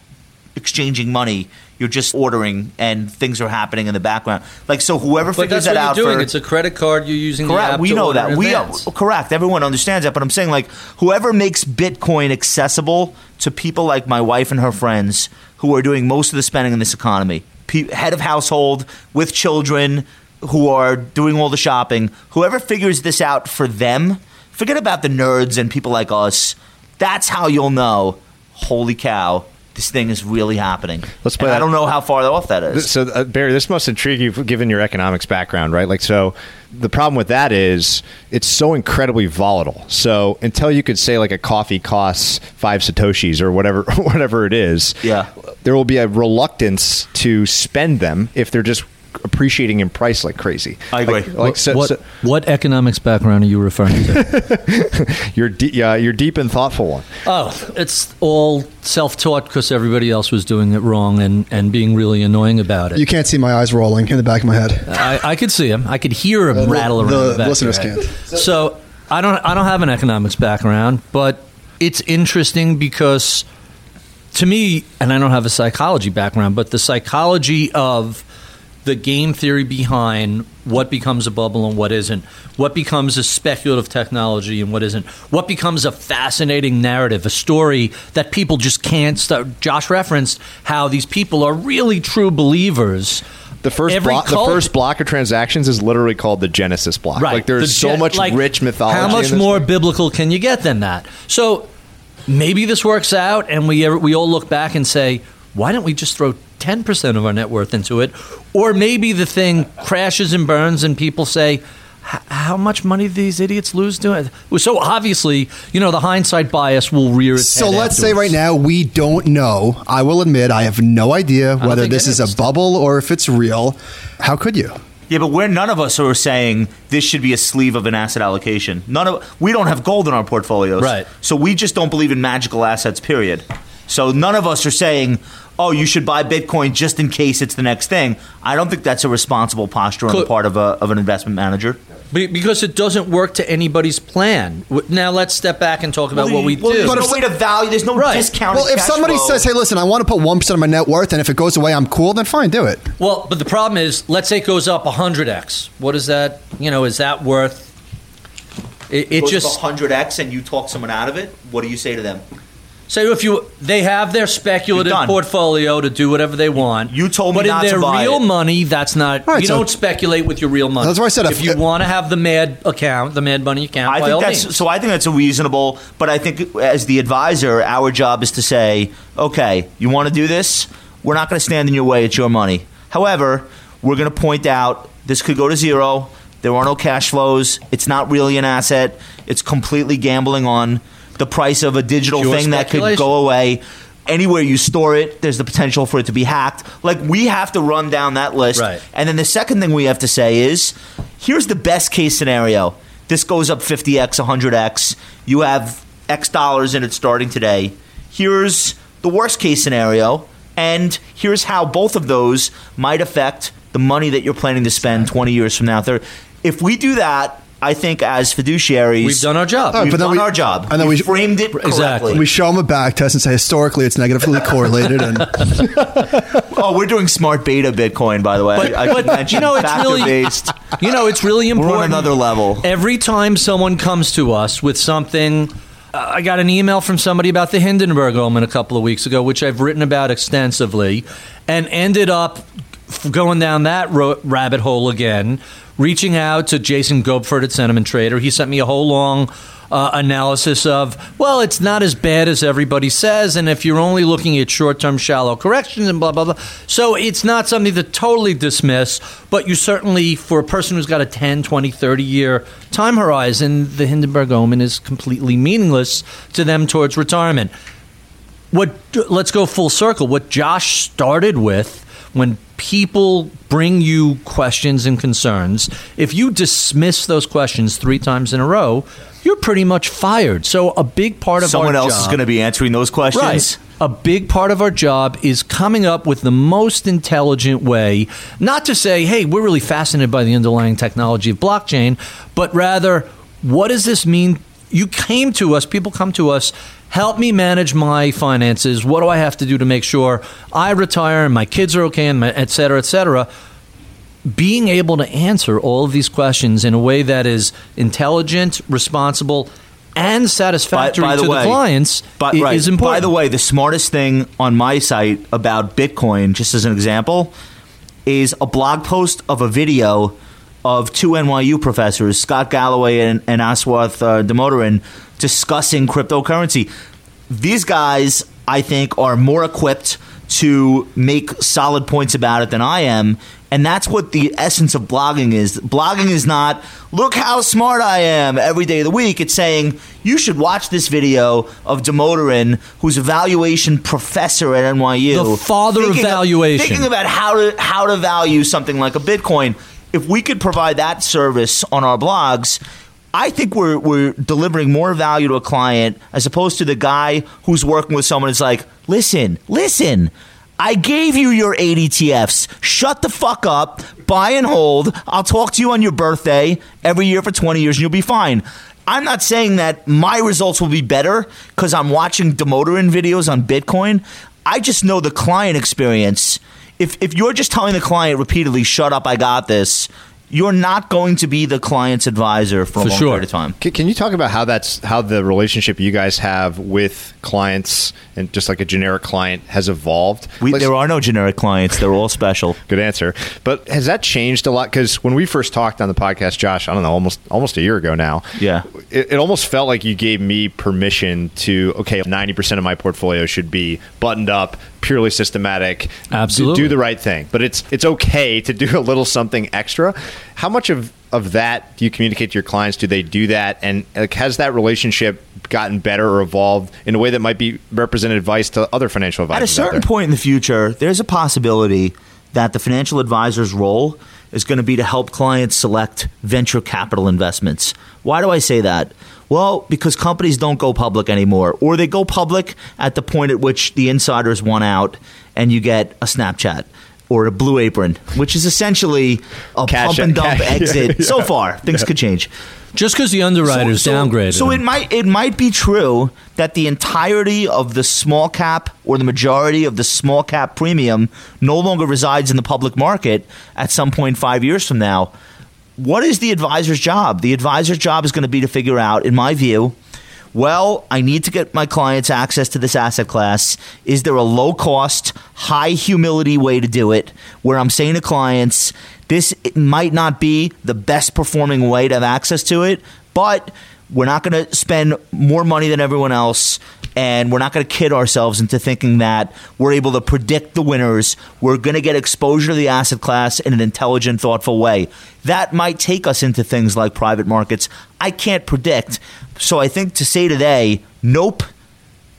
exchanging money you're just ordering and things are happening in the background like so whoever But figures that's that what out you're doing. for It's a credit card. You're using the Correct. We know that. We are, correct. Everyone understands that. But I'm saying like whoever makes Bitcoin accessible to people like my wife and her friends who are doing most of the spending in this economy, pe- head of household with children who are doing all the shopping, whoever figures this out for them, forget about the nerds and people like us. That's how you'll know. Holy cow! This thing is really happening. Let's play I don't know how far off that is. So, uh, Barry, this must intrigue you given your economics background, right? Like, so the problem with that is it's so incredibly volatile. So, until you could say like a coffee costs five satoshis or whatever, <laughs> whatever it is, Yeah. there will be a reluctance to spend them if they're just appreciating in price like crazy. I agree. Like, like so, what, so what economics background are you referring to? <laughs> you're de- yeah, you're deep and thoughtful one. oh, it's all self-taught because everybody else was doing it wrong and, and being really annoying about it. You can't see my eyes rolling in the back of my head. I, I could see him. I could hear him uh, The- rattle around. the the back of listeners head. can't. So I don't. I don't have an economics background, but it's interesting because to me, and I don't have a psychology background, but the psychology of the game theory behind what becomes a bubble and what isn't, what becomes a speculative technology and what isn't, what becomes a fascinating narrative, a story that people just can't stop. Josh referenced how these people are really true believers. The first block, the first block of transactions is literally called the Genesis block. Right. Like there's The so much like, rich mythology. How much more thing. biblical can you get than that? So maybe this works out, and we we all look back and say, why don't we just throw ten percent of our net worth into it? Or maybe the thing crashes and burns, and people say. How much money do these idiots lose doing it? So obviously, you know, the hindsight bias will rear its So let's say right now we don't know. I will admit I have no idea whether this is a bubble or if it's real. How could you? Yeah, but we're none of us are saying this should be a sleeve of an asset allocation. None of we don't have gold in our portfolios, Right. So we just don't believe in magical assets. Period. So none of us are saying, "Oh, you should buy Bitcoin just in case it's the next thing." I don't think that's a responsible posture on the part of a of an investment manager. Because it doesn't work to anybody's plan. Now let's step back and talk about what we well, do. There's But no way to value. There's no Right. discount. Well, if somebody says, "Hey, listen, I want to put one percent of my net worth, and if it goes away, I'm cool," then fine, do it. Well, but the problem is, let's say it goes up 100x. What is that? You know, is that worth? It, it just hundred x and you talk someone out of it, what do you say to them? Say if you they have their speculative portfolio to do whatever they want. You told me but not in to their buy real it. money, that's not. All right, you so- don't speculate with your real money. That's why I said if if- you want to have the Mad account, the Mad Money account, I by think all that's means. so. I think that's a reasonable. But I think as the advisor, our job is to say, okay, you want to do this. We're not going to stand in your way. It's your money. However, we're going to point out this could go to zero. There are no cash flows. It's not really an asset. It's completely gambling on the price of a digital Pure thing that could go away. Anywhere you store it, there's the potential for it to be hacked. Like we have to run down that list. Right. And then the second thing we have to say is here's the best case scenario. This goes up 50x, 100x. You have X dollars in it starting today. Here's the worst case scenario. And here's how both of those might affect the money that you're planning to spend 20 years from now. If we do that, I think as fiduciaries, We've done our job. All right, we've done we- our job. and then we we- framed it correctly. Exactly. We show them a back test and say historically it's negatively correlated, and <laughs> oh, we're doing smart beta Bitcoin, by the way. But- I, I should but, mention you know, it's really- factor-based. You know, it's really important. We're important. on another level. Every time someone comes to us with something, uh, I got an email from somebody about the Hindenburg omen a couple of weeks ago, which I've written about extensively, and ended up going down that ro- rabbit hole again, reaching out to Jason Goepfert at Sentiment Trader. He sent me a whole long uh, analysis of, well, it's not as bad as everybody says, and if you're only looking at short term shallow corrections and blah, blah, blah. So it's not something to totally dismiss, but you certainly, for a person who's got a 10, 20, 30 year time horizon, the Hindenburg Omen is completely meaningless to them towards retirement. What let's go full circle. What Josh started with when people bring you questions and concerns, if you dismiss those questions three times in a row, you're pretty much fired. So a big part of Someone our else job, is going to be answering those questions. Right. A big part of our job is coming up with the most intelligent way, not to say, hey, we're really fascinated by the underlying technology of blockchain, but rather, what does this mean? You came to us, people come to us, help me manage my finances. What do I have to do to make sure I retire and my kids are okay, and my, et cetera, et cetera? being able to answer all of these questions in a way that is intelligent, responsible, and satisfactory to the clients but, right. is important. By the way, the smartest thing on my site about Bitcoin, just as an example, is a blog post of a video of two NYU professors, Scott Galloway and, and Aswath uh, Damodaran, discussing cryptocurrency. These guys, I think, are more equipped to make solid points about it than I am. And that's what the essence of blogging is. Blogging is not, look how smart I am every day of the week. It's saying, you should watch this video of Damodaran, who's a valuation professor at NYU. The father of valuation. thinking about how to, how to value something like a Bitcoin. If we could provide that service on our blogs, I think we're, we're delivering more value to a client as opposed to the guy who's working with someone who's like, listen, listen, I gave you your eight ETFs. Shut the fuck up, buy and hold. I'll talk to you on your birthday every year for 20 years and you'll be fine. I'm not saying that my results will be better because I'm watching Damodaran videos on Bitcoin. I just know the client experience. If, if you're just telling the client repeatedly, shut up, I got this, you're not going to be the client's advisor for, For a long sure. period of time. Can, can you talk about how that's how the relationship you guys have with clients and just like a generic client has evolved? We, Let's- there are no generic clients. They're all special. <laughs> Good answer. But has that changed a lot? Because when we first talked on the podcast, Josh, I don't know, almost almost a year ago now. Yeah. It, it almost felt like you gave me permission to okay, ninety percent of my portfolio should be buttoned up, purely systematic, Absolutely. do, do the right thing. But it's it's okay to do a little something extra. How much of of that do you communicate to your clients? Do they do that? And like, has that relationship gotten better or evolved in a way that might be represent advice to other financial advisors? At a certain point in the future, there's a possibility that the financial advisor's role is going to be to help clients select venture capital investments. Why do I say that? Well, because companies don't go public anymore, or they go public at the point at which the insiders want out and you get a Snapchat or a Blue Apron, which is essentially a Cash pump and dump <laughs> cash- exit. yeah, So far, things could change. Just because the underwriters downgraded. So it might it might be true that the entirety of the small cap or the majority of the small cap premium no longer resides in the public market at some point five years from now. What is the advisor's job? The advisor's job is going to be to figure out, in my view, well, I need to get my clients access to this asset class. Is there a low cost, high humility way to do it where I'm saying to clients, this might not be the best performing way to have access to it, but we're not going to spend more money than everyone else and we're not going to kid ourselves into thinking that we're able to predict the winners. We're going to get exposure to the asset class in an intelligent, thoughtful way. That might take us into things like private markets. I can't predict. So I think to say today, nope,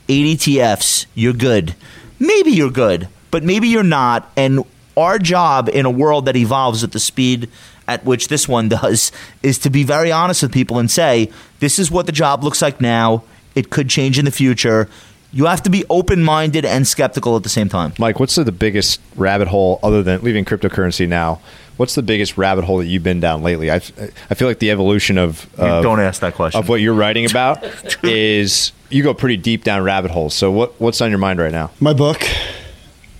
8 ETFs, you're good. Maybe you're good, but maybe you're not. And our job in a world that evolves at the speed at which this one does <laughs> is to be very honest with people and say, this is what the job looks like now. It could change in the future. You have to be open minded and skeptical at the same time. Mike, what's the, the biggest rabbit hole other than leaving cryptocurrency now? What's the biggest rabbit hole that you've been down lately? I, I feel like the evolution of, of don't ask that question. of what you're writing about <laughs> is you go pretty deep down rabbit holes. So what what's on your mind right now? My book.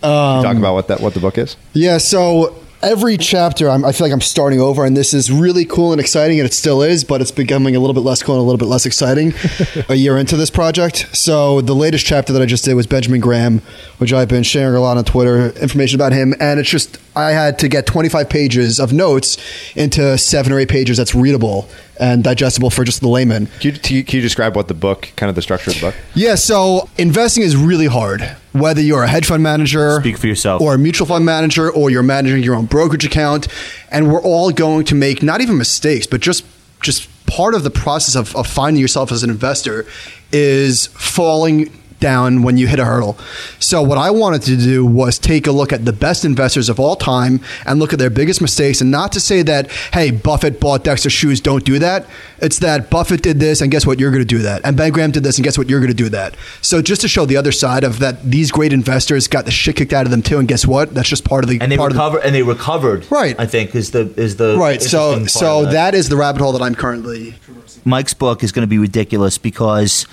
Talk um, about what that what the book is. Yeah, so every chapter I'm, i feel like i'm starting over and this is really cool and exciting and it still is but it's becoming a little bit less cool and a little bit less exciting <laughs> a year into this project. So the latest chapter that i just did was benjamin graham which i've been sharing a lot on twitter information about him and it's just i had to get 25 pages of notes into seven or eight pages that's readable and digestible for just the layman Can you, can you describe what the book, kind of the structure of the book? yeah so investing is really hard whether you're a hedge fund manager Speak for yourself. or a mutual fund manager or you're managing your own brokerage account and we're all going to make not even mistakes but just just part of the process of, of finding yourself as an investor is falling down when you hit a hurdle. So what I wanted to do was take a look at the best investors of all time and look at their biggest mistakes and not to say that hey Buffett bought Dexter shoes don't do that. It's that Buffett did this and guess what you're going to do that. And Ben Graham did this and guess what you're going to do that. So just to show the other side of that these great investors got the shit kicked out of them too and guess what? That's just part of the and they part recover and they recovered. Right. I think is the is the Right. So part so of that is the rabbit hole that I'm currently Mike's book is going to be ridiculous because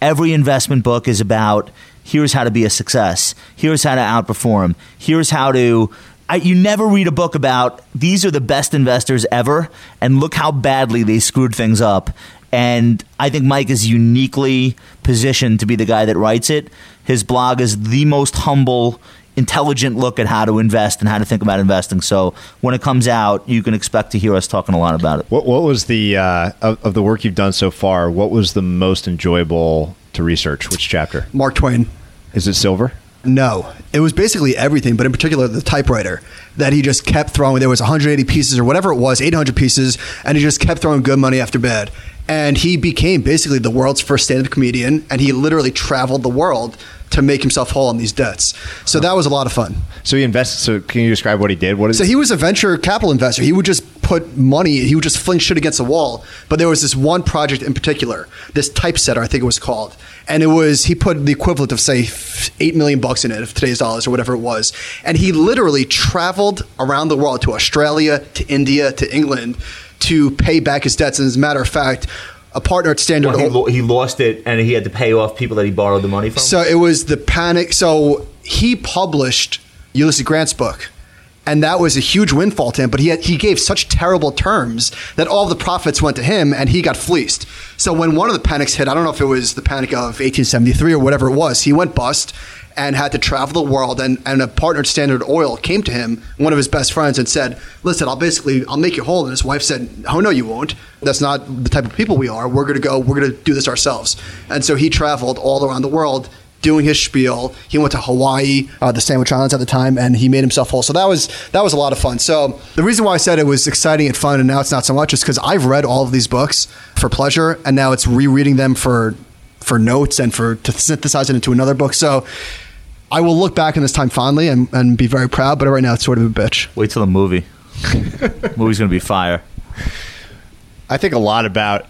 every investment book is about here's how to be a success, here's how to outperform, here's how to. I, you never read a book about these are the best investors ever, and look how badly they screwed things up. And I think Mike is uniquely positioned to be the guy that writes it. His blog is the most humble, intelligent look at how to invest and how to think about investing. So when it comes out, you can expect to hear us talking a lot about it. What, what was the, uh, of, of the work you've done so far, what was the most enjoyable to research? Which chapter? Mark Twain. Is it Silver? No, it was basically everything, but in particular the typewriter that he just kept throwing. There was 180 pieces or whatever it was, 800 pieces, and he just kept throwing good money after bad. And he became basically the world's first stand-up comedian, and he literally traveled the world to make himself whole on these debts. So that was a lot of fun. So he invested. So can you describe what he did? What is So he was a venture capital investor. He would just put money, he would just fling shit against the wall. But there was this one project in particular, this typesetter, I think it was called. And it was, he put the equivalent of, say, eight million bucks in it, of today's dollars or whatever it was. And he literally traveled around the world to Australia, to India, to England to pay back his debts. And as a matter of fact, a partner at Standard Well, he, lo- he lost it and he had to pay off people that he borrowed the money from. So it was the panic. So he published Ulysses Grant's book, and that was a huge windfall to him. But he had, he gave such terrible terms that all the profits went to him, and he got fleeced. So when one of the panics hit, I don't know if it was the panic of 1873 or whatever it was, he went bust and had to travel the world. And, and a partner at Standard Oil came to him, one of his best friends, and said, "Listen, I'll basically I'll make you whole." And his wife said, "Oh no, you won't. That's not the type of people we are. We're going to go. We're going to do this ourselves." And so he traveled all around the world doing his spiel. He went to Hawaii, uh, the Sandwich Islands at the time, and he made himself whole. So that was that was a lot of fun. So the reason why I said it was exciting and fun, and now it's not so much, is because I've read all of these books for pleasure, and now it's rereading them for for notes and for to synthesize it into another book. So. I will look back on this time fondly and, and be very proud, but right now it's sort of a bitch. Wait till the movie. <laughs> Movie's going to be fire. I think a lot about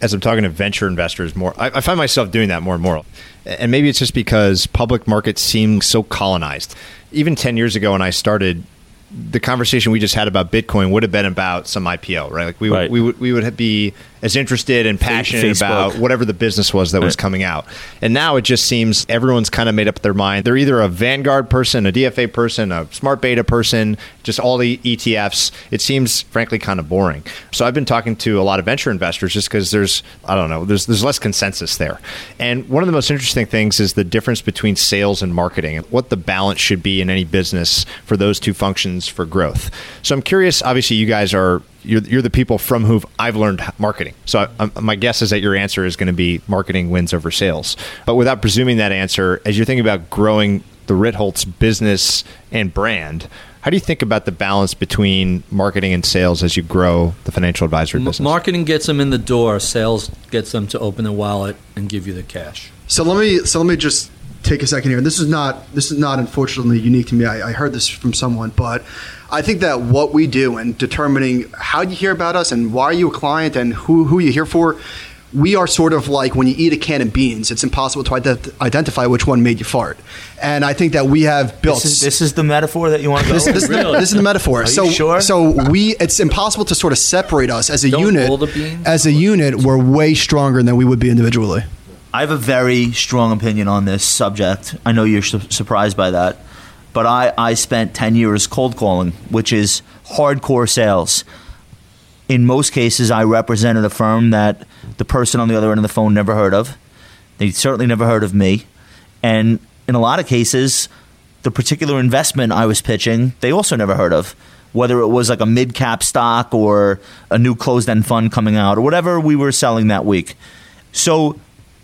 as I'm talking to venture investors more. I, I find myself doing that more and more, and maybe it's just because public markets seem so colonized. Even ten years ago, when I started, the conversation we just had about Bitcoin would have been about some IPO, right? Like we Right. we would we would be as interested and passionate Facebook. about whatever the business was that was coming out. And now it just seems everyone's kind of made up their mind. They're either a Vanguard person, a DFA person, a smart beta person, just all the ETFs. It seems frankly kind of boring. So I've been talking to a lot of venture investors just because there's I don't know, there's there's less consensus there. And one of the most interesting things is the difference between sales and marketing and what the balance should be in any business for those two functions for growth. So I'm curious, obviously you guys are you're, you're the people from who I've learned marketing. So I, I, my guess is that your answer is going to be marketing wins over sales. But without presuming that answer, as you're thinking about growing the Ritholtz business and brand, how do you think about the balance between marketing and sales as you grow the financial advisory business? marketing gets them in the door. Sales gets them to open the wallet and give you the cash. So let me so let me just take a second here. And This is not this is not unfortunately unique to me. I, I heard this from someone, but I think that what we do in determining how you hear about us and why are you a client and who who you here for, we are sort of like when you eat a can of beans. It's impossible to ident- identify which one made you fart. And I think that we have built. This is, this is the metaphor that you want to go this, with? this, this is the metaphor. you so, sure? so we it's impossible to sort of separate us as a Don't unit. the beans? As a unit, we're way stronger than we would be individually. I have a very strong opinion on this subject. I know you're su- surprised by that, but I, I spent 10 years cold calling, which is hardcore sales. In most cases, I represented a firm that the person on the other end of the phone never heard of. They certainly never heard of me. And in a lot of cases, the particular investment I was pitching, they also never heard of. Whether it was like a mid cap stock or a new closed end fund coming out or whatever we were selling that week. So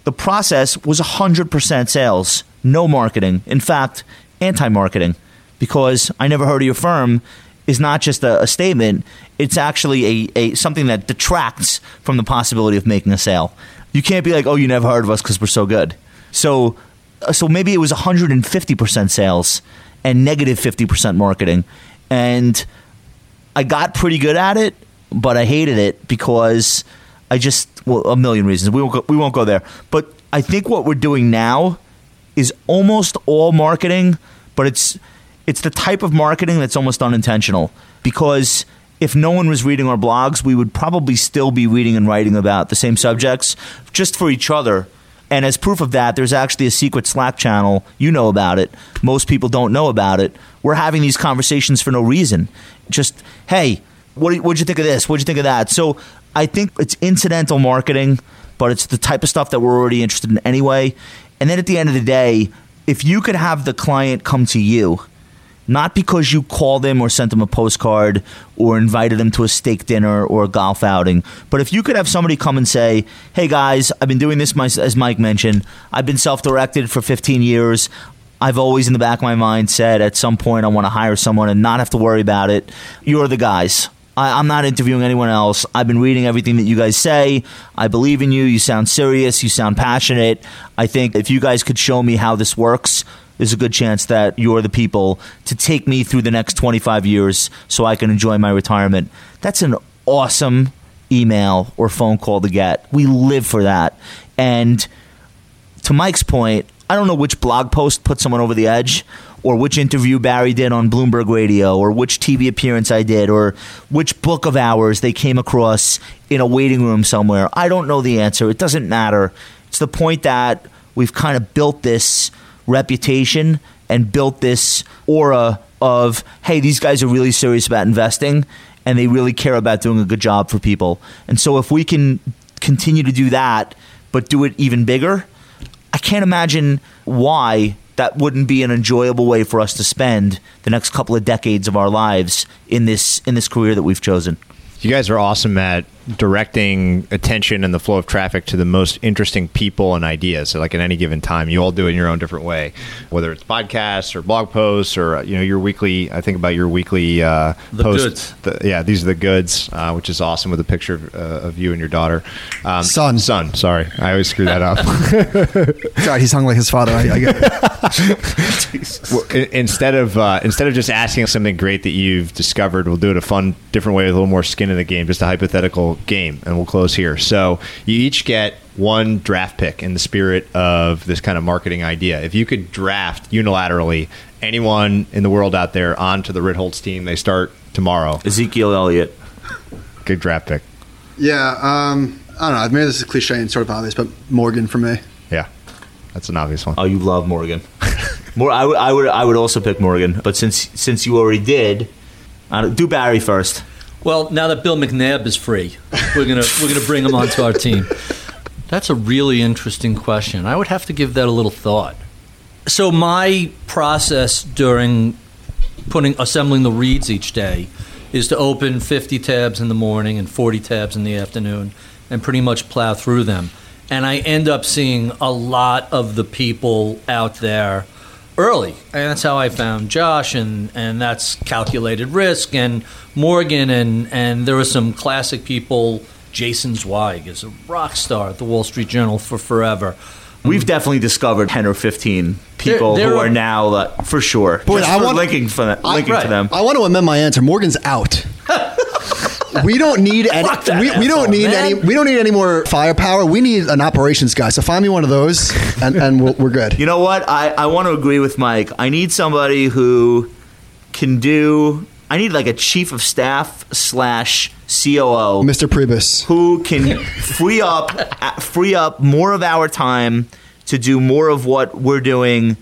the process was 100% sales, no marketing. In fact, anti marketing, because I never heard of your firm is not just a, a statement, it's actually a, a something that detracts from the possibility of making a sale. You can't be like, oh, you never heard of us because we're so good. So, uh, so maybe it was 150% sales and negative 50% marketing. And I got pretty good at it, but I hated it because I just well a million reasons. We won't go, we won't go there. But I think what we're doing now is almost all marketing, but it's it's the type of marketing that's almost unintentional because if no one was reading our blogs, we would probably still be reading and writing about the same subjects just for each other. And as proof of that, there's actually a secret Slack channel. You know about it. Most people don't know about it. We're having these conversations for no reason. Just, hey, what what'd you think of this? What'd you think of that? So I think it's incidental marketing, but it's the type of stuff that we're already interested in anyway. And then at the end of the day, if you could have the client come to you not because you called them or sent them a postcard or invited them to a steak dinner or a golf outing, but if you could have somebody come and say, "Hey guys, I've been doing this as Mike mentioned. I've been self-directed for 15 years. I've always in the back of my mind said at some point I want to hire someone and not have to worry about it. You're the guys." I, am not interviewing anyone else. I've been reading everything that you guys say. I believe in you. You sound serious. You sound passionate. I think if you guys could show me how this works, there's a good chance that you're the people to take me through the next 25 years so I can enjoy my retirement. That's an awesome email or phone call to get. We live for that. And to Mike's point, I don't know which blog post put someone over the edge or which interview Barry did on Bloomberg Radio or which TV appearance I did or which book of ours they came across in a waiting room somewhere. I don't know the answer. It doesn't matter. It's the point that we've kind of built this reputation and built this aura of, hey, these guys are really serious about investing and they really care about doing a good job for people. And so if we can continue to do that, but do it even bigger, I can't imagine why that wouldn't be an enjoyable way for us to spend the next couple of decades of our lives in this in this career that we've chosen. You guys are awesome at directing attention and the flow of traffic to the most interesting people and ideas. So like at any given time, you all do it in your own different way, whether it's podcasts or blog posts or uh, you know your weekly. I think about your weekly uh, the posts. The, yeah, these are the goods, uh, which is awesome with a picture of, uh, of you and your daughter. Um, son, son. Sorry, I always screw that up. God, he's hung like his father. I, I get <laughs> well, instead of uh, instead of just asking something great that you've discovered, we'll do it a fun, different way, with a little more skin in the game. Just a hypothetical game, and we'll close here. So you each get one draft pick in the spirit of this kind of marketing idea. If you could draft unilaterally anyone in the world out there onto the Ritholtz team, they start tomorrow. Ezekiel Elliott. Good draft pick. Yeah, um, I don't know. Maybe this is cliche and sort of obvious, but Morgan for me. Yeah, that's an obvious one. Oh, you love Morgan. <laughs> More, I, w- I would, I would also pick Morgan, but since since you already did, do Barry first. Well, now that Bill McNabb is free, we're gonna we're gonna bring him onto our team. That's a really interesting question. I would have to give that a little thought. So my process during putting assembling the reads each day is to open 50 tabs in the morning and 40 tabs in the afternoon and pretty much plow through them. And I end up seeing a lot of the people out there early. And that's how I found Josh, and, and that's calculated risk, and Morgan, and, and there were some classic people. Jason Zweig is a rock star at the Wall Street Journal for forever. We've definitely discovered 10 or 15 people There- there who are are- now, uh, for sure, Boy, just I for want- linking, for them, linking right. to them. I want to amend my answer. Morgan's out. <laughs> <laughs> we don't need any. Fuck that We, we don't need man. any. We don't need any more firepower. We need an operations guy. So find me one of those, and, and we'll, we're good. You know what? I, I want to agree with Mike. I need somebody who can do. I need like a chief of staff slash COO Mr. Priebus. who can free up free up more of our time to do more of what we're doing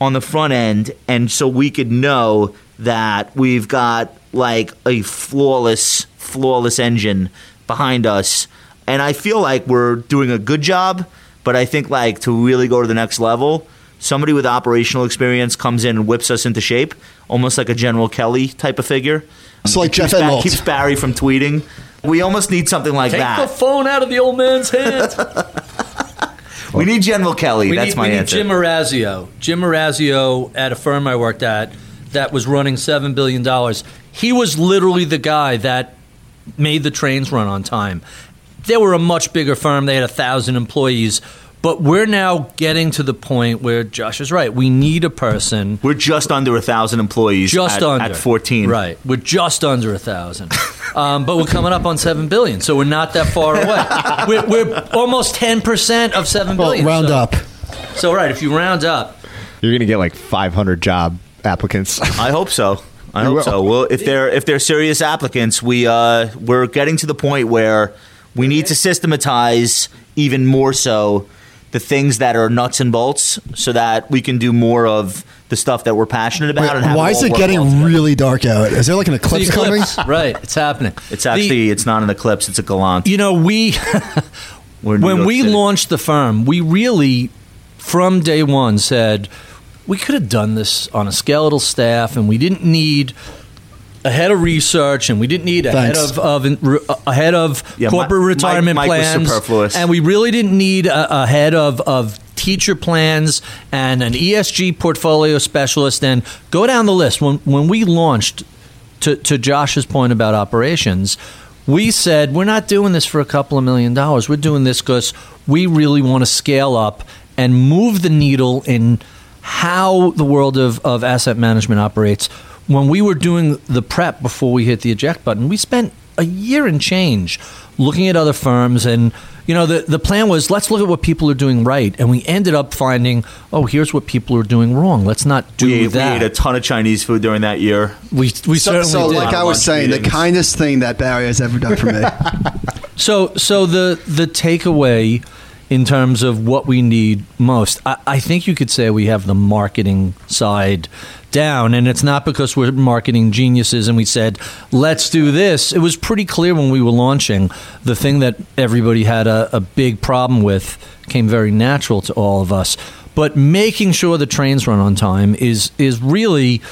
on the front end, and so we could know that we've got like a flawless, flawless engine behind us. And I feel like we're doing a good job, but I think like to really go to the next level, somebody with operational experience comes in and whips us into shape, almost like a General Kelly type of figure. So like keeps, Jeff Ba- Enlolt. keeps Barry from tweeting. We almost need something like Take that. the phone out of the old man's hand. <laughs> we need General Kelly. we That's need, my we need answer. Jim Morazio. Jim Morazio at a firm I worked at that was running seven billion dollars. He was literally the guy that made the trains run on time. They were a much bigger firm. They had a thousand employees. But we're now getting to the point where Josh is right. We need a person We're just under a thousand employees. just at, under at fourteen. Right, we're just under a thousand, <laughs> um, but we're coming up on seven billion, so we're not that far away. we're, we're almost ten percent of seven Well, billion. round so, up. So right, if you round up, You're going to get like 500 job applicants. I hope so. I You hope will. so. Well, if they're if they're serious applicants, we uh, we're getting to the point where we need to systematize even more so the things that are nuts and bolts, so that we can do more of the stuff that we're passionate about. Wait, and have why it is all it getting well really dark out? Is there like an eclipse the coming? right? It's happening. It's The- actually it's not an eclipse. It's a gallant. you know, we <laughs> We're in New when York we City. launched the firm, we really, from day one, said we could have done this on a skeletal staff, and we didn't need a head of research, and we didn't need a Thanks. head of, of a head of Yeah, corporate Mi- retirement Mike- Mike plans, superfluous. and we really didn't need a, a head of of teacher plans and an ESG portfolio specialist, and go down the list. When when we launched, to, to Josh's point about operations, we said we're not doing this for a couple of million dollars. We're doing this because we really want to scale up and move the needle in how the world of, of asset management operates. When we were doing the prep before we hit the eject button, we spent a year and change looking at other firms and you know the the plan was let's look at what people are doing right and we ended up finding oh here's what people are doing wrong let's not do we ate, we ate a ton of Chinese food during that year. we, we So, certainly so did. like I was Lunch saying, the kindest thing that Barry has ever done for me. <laughs> So, so the the takeaway in terms of what we need most, I, I think you could say we have the marketing side down, and it's not because we're marketing geniuses and we said let's do this. It was pretty clear when we were launching. The thing that everybody had a, a big problem with came very natural to all of us. But making sure the trains run on time is is really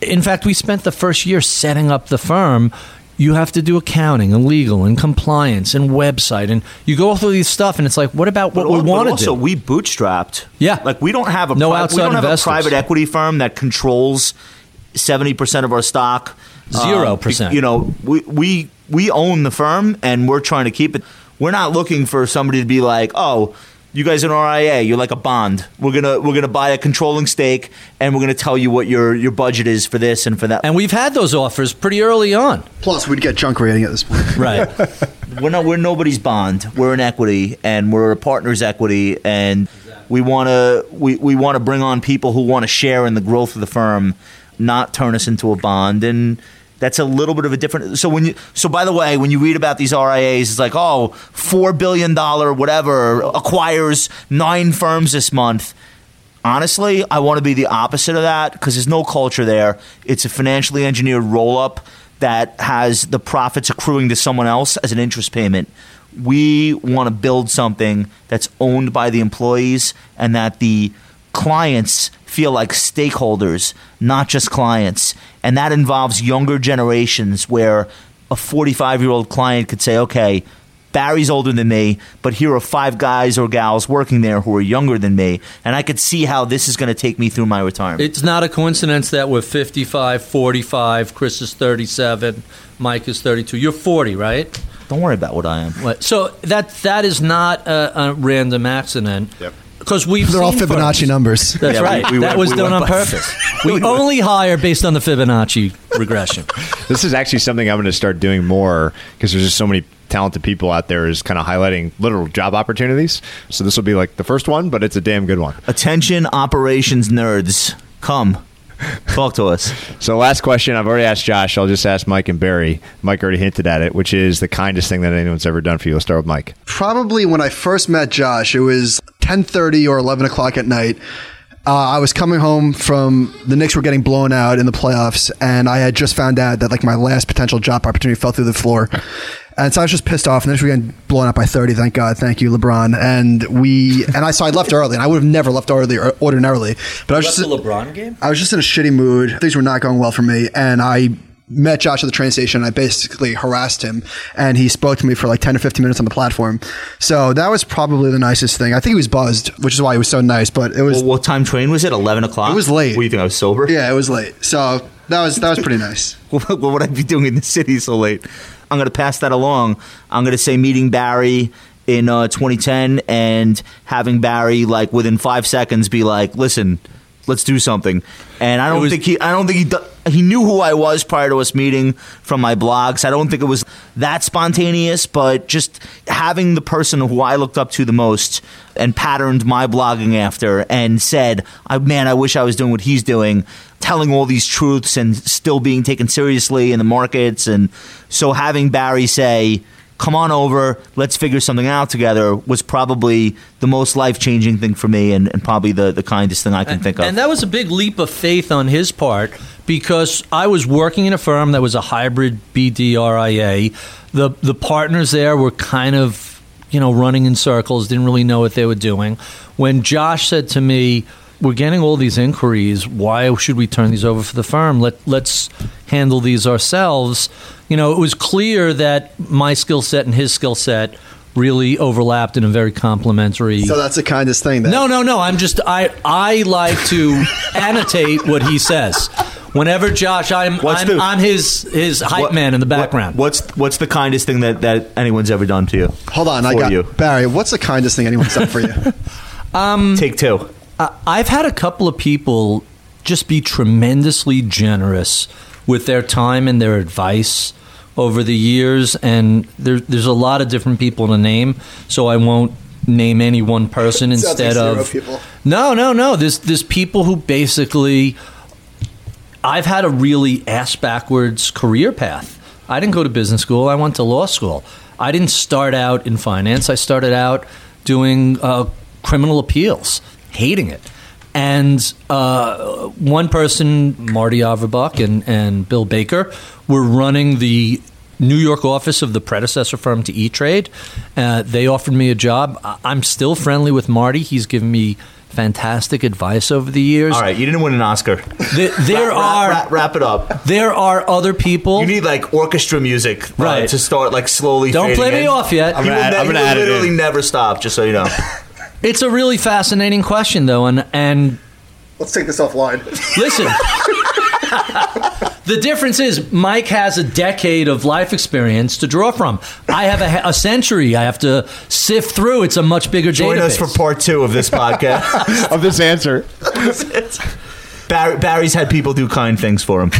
in fact, we spent the first year setting up the firm. You have to do accounting and legal and compliance and website, and you go through these stuff, and it's like, what about what But we want to also, do? we bootstrapped. Yeah. like we don't have a No pri- we don't have investors. a private equity firm that controls seventy percent of our stock. Zero Um, percent. You know, we we we own the firm and we're trying to keep it. We're not looking for somebody to be like, oh. You guys are an RIA. You're like a bond. We're gonna we're gonna buy a controlling stake, and we're gonna tell you what your your budget is for this and for that. and we've had those offers pretty early on, Plus, we'd get junk rating at this point. <laughs> right? <laughs> we're not we're nobody's bond. We're an equity, and we're a partner's equity, and we want to we, we want to bring on people who want to share in the growth of the firm, not turn us into a bond. And that's a little bit of a different. So when you so by the way, when you read about these RIAs, it's like oh four billion dollar whatever acquires nine firms this month. Honestly, I want to be the opposite of that because there's no culture there. It's a financially engineered roll up that has the profits accruing to someone else as an interest payment. We want to build something that's owned by the employees and that the clients feel like stakeholders, not just clients. And that involves younger generations where a 45 year old client could say, okay, Barry's older than me, but here are five guys or gals working there who are younger than me, and I could see how this is going to take me through my retirement. It's not a coincidence that we're 55, 45, Chris is 37, Mike is 32. You're 40, right? Don't worry about what I am. What- So that that is not a, a random accident. Yep. Because we've They're all Fibonacci firms- numbers. That's Yeah, right. we that went- was we done on by- purpose. <laughs> we only hire based on the Fibonacci regression. <laughs> This is actually something I'm going to start doing more because there's just so many talented people out there is kind of highlighting literal job opportunities. So this will be like the first one, but it's a damn good one. Attention, operations nerds, come talk to us. So last question, I've already asked Josh. I'll just ask Mike and Barry. Mike already hinted at it, which is the kindest thing that anyone's ever done for you. Let's start with Mike. Probably when I first met Josh, it was 10:30 or 11 o'clock at night, Uh, I was coming home from the Knicks were getting blown out in the playoffs, and I had just found out that like my last potential job opportunity fell through the floor. <laughs> And so I was just pissed off, and then we getting blown out by thirty. Thank God, thank you, LeBron. And we and I so I left early, and I would have never left early ordinarily. But I was just LeBron game. I was just in a shitty mood. Things were not going well for me, and I met Josh at the train station. I basically harassed him, and he spoke to me for like ten or fifteen minutes on the platform. So that was probably the nicest thing. I think he was buzzed, which is why he was so nice. But it was Well, what time train was it? Eleven o'clock. It was late. What do you think? I was sober. yeah, it was late. So that was that was pretty nice. <laughs> what would I be doing in the city so late? I'm going to pass that along. I'm going to say meeting Barry in uh, 2010 and having Barry like within five seconds be like, "Listen, let's do something." And I don't was- think he, I don't think he, do- he knew who I was prior to us meeting from my blogs. I don't think it was that spontaneous, but just having the person who I looked up to the most and patterned my blogging after and said, "Man, I wish I was doing what he's doing." telling all these truths and still being taken seriously in the markets. And so having Barry say, come on over, let's figure something out together was probably the most life changing thing for me and, and probably the, the kindest thing I can think of. And that was a big leap of faith on his part because I was working in a firm that was a hybrid BDRIA. The the partners there were kind of, you know, running in circles, didn't really know what they were doing. When Josh said to me, we're getting all these inquiries. Why should we turn these over for the firm? Let let's handle these ourselves. You know, it was clear that my skill set and his skill set really overlapped in a very complementary So that's the kindest thing. That no, no, no. I'm just I I like to <laughs> annotate what he says. Whenever Josh, I'm What's I'm, the- I'm his his hype What- man in the what- background. what's what's the kindest thing that, that anyone's ever done to you? Hold on, I got you. Barry. What's the kindest thing anyone's done for you? <laughs> um, Take two. Uh, I've had a couple of people just be tremendously generous with their time and their advice over the years, and there, there's a lot of different people to name, so I won't name any one person <laughs> Sounds like instead of people. no, no, no. There's there's people who basically. I've had a really ass backwards career path. I didn't go to business school. I went to law school. I didn't start out in finance. I started out doing uh, criminal appeals, hating it. And uh, one person, Marty Averbach and, and Bill Baker, were running the New York office of the predecessor firm to E Trade. Uh, they offered me a job. I- I'm still friendly with Marty. He's given me fantastic advice over the years. All right, you didn't win an Oscar. There, there Wrap- are wrap, wrap it up. there are other people. You need like orchestra music, uh, Right. to start like slowly. Don't fading play me off yet. I'm gonna add- ne- I'm gonna will add it literally in. never stop. Just so you know. <laughs> It's a really fascinating question, though, and and Let's take this offline. listen. the difference is Mike has a decade of life experience to draw from. I have a, a century. I have to sift through. It's a much bigger Join us for part two of this podcast. <laughs> of this answer. Barry, Barry's had people do kind things for him.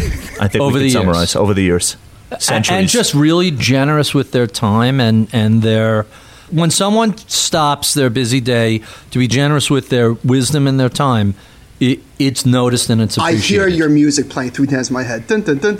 I think Over we the can years. summarize over the years, centuries, and just really generous with their time and and their when someone stops their busy day to be generous with their wisdom and their time it, it's noticed and it's appreciated. I hear your music playing three times in my head. Dun, dun, dun,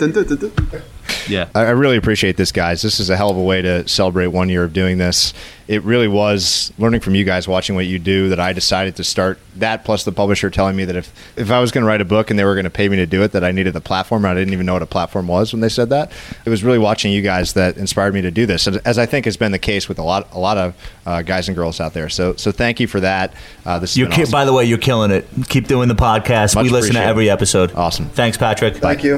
yeah. I I really appreciate this, guys. This is a hell of a way to celebrate one year of doing this. It really was learning from you guys, watching what you do, that I decided to start that. Plus, the publisher telling me that if if I was going to write a book and they were going to pay me to do it, that I needed the platform. And I didn't even know what a platform was when they said that. It was really watching you guys that inspired me to do this, as- as I think has been the case with a lot a lot of uh, guys and girls out there. So so thank you for that. Uh, this You're ki- awesome. by the way, you're killing it. Keep doing the podcast. Much we listen to every episode. Awesome. Thanks, Patrick. Thank you.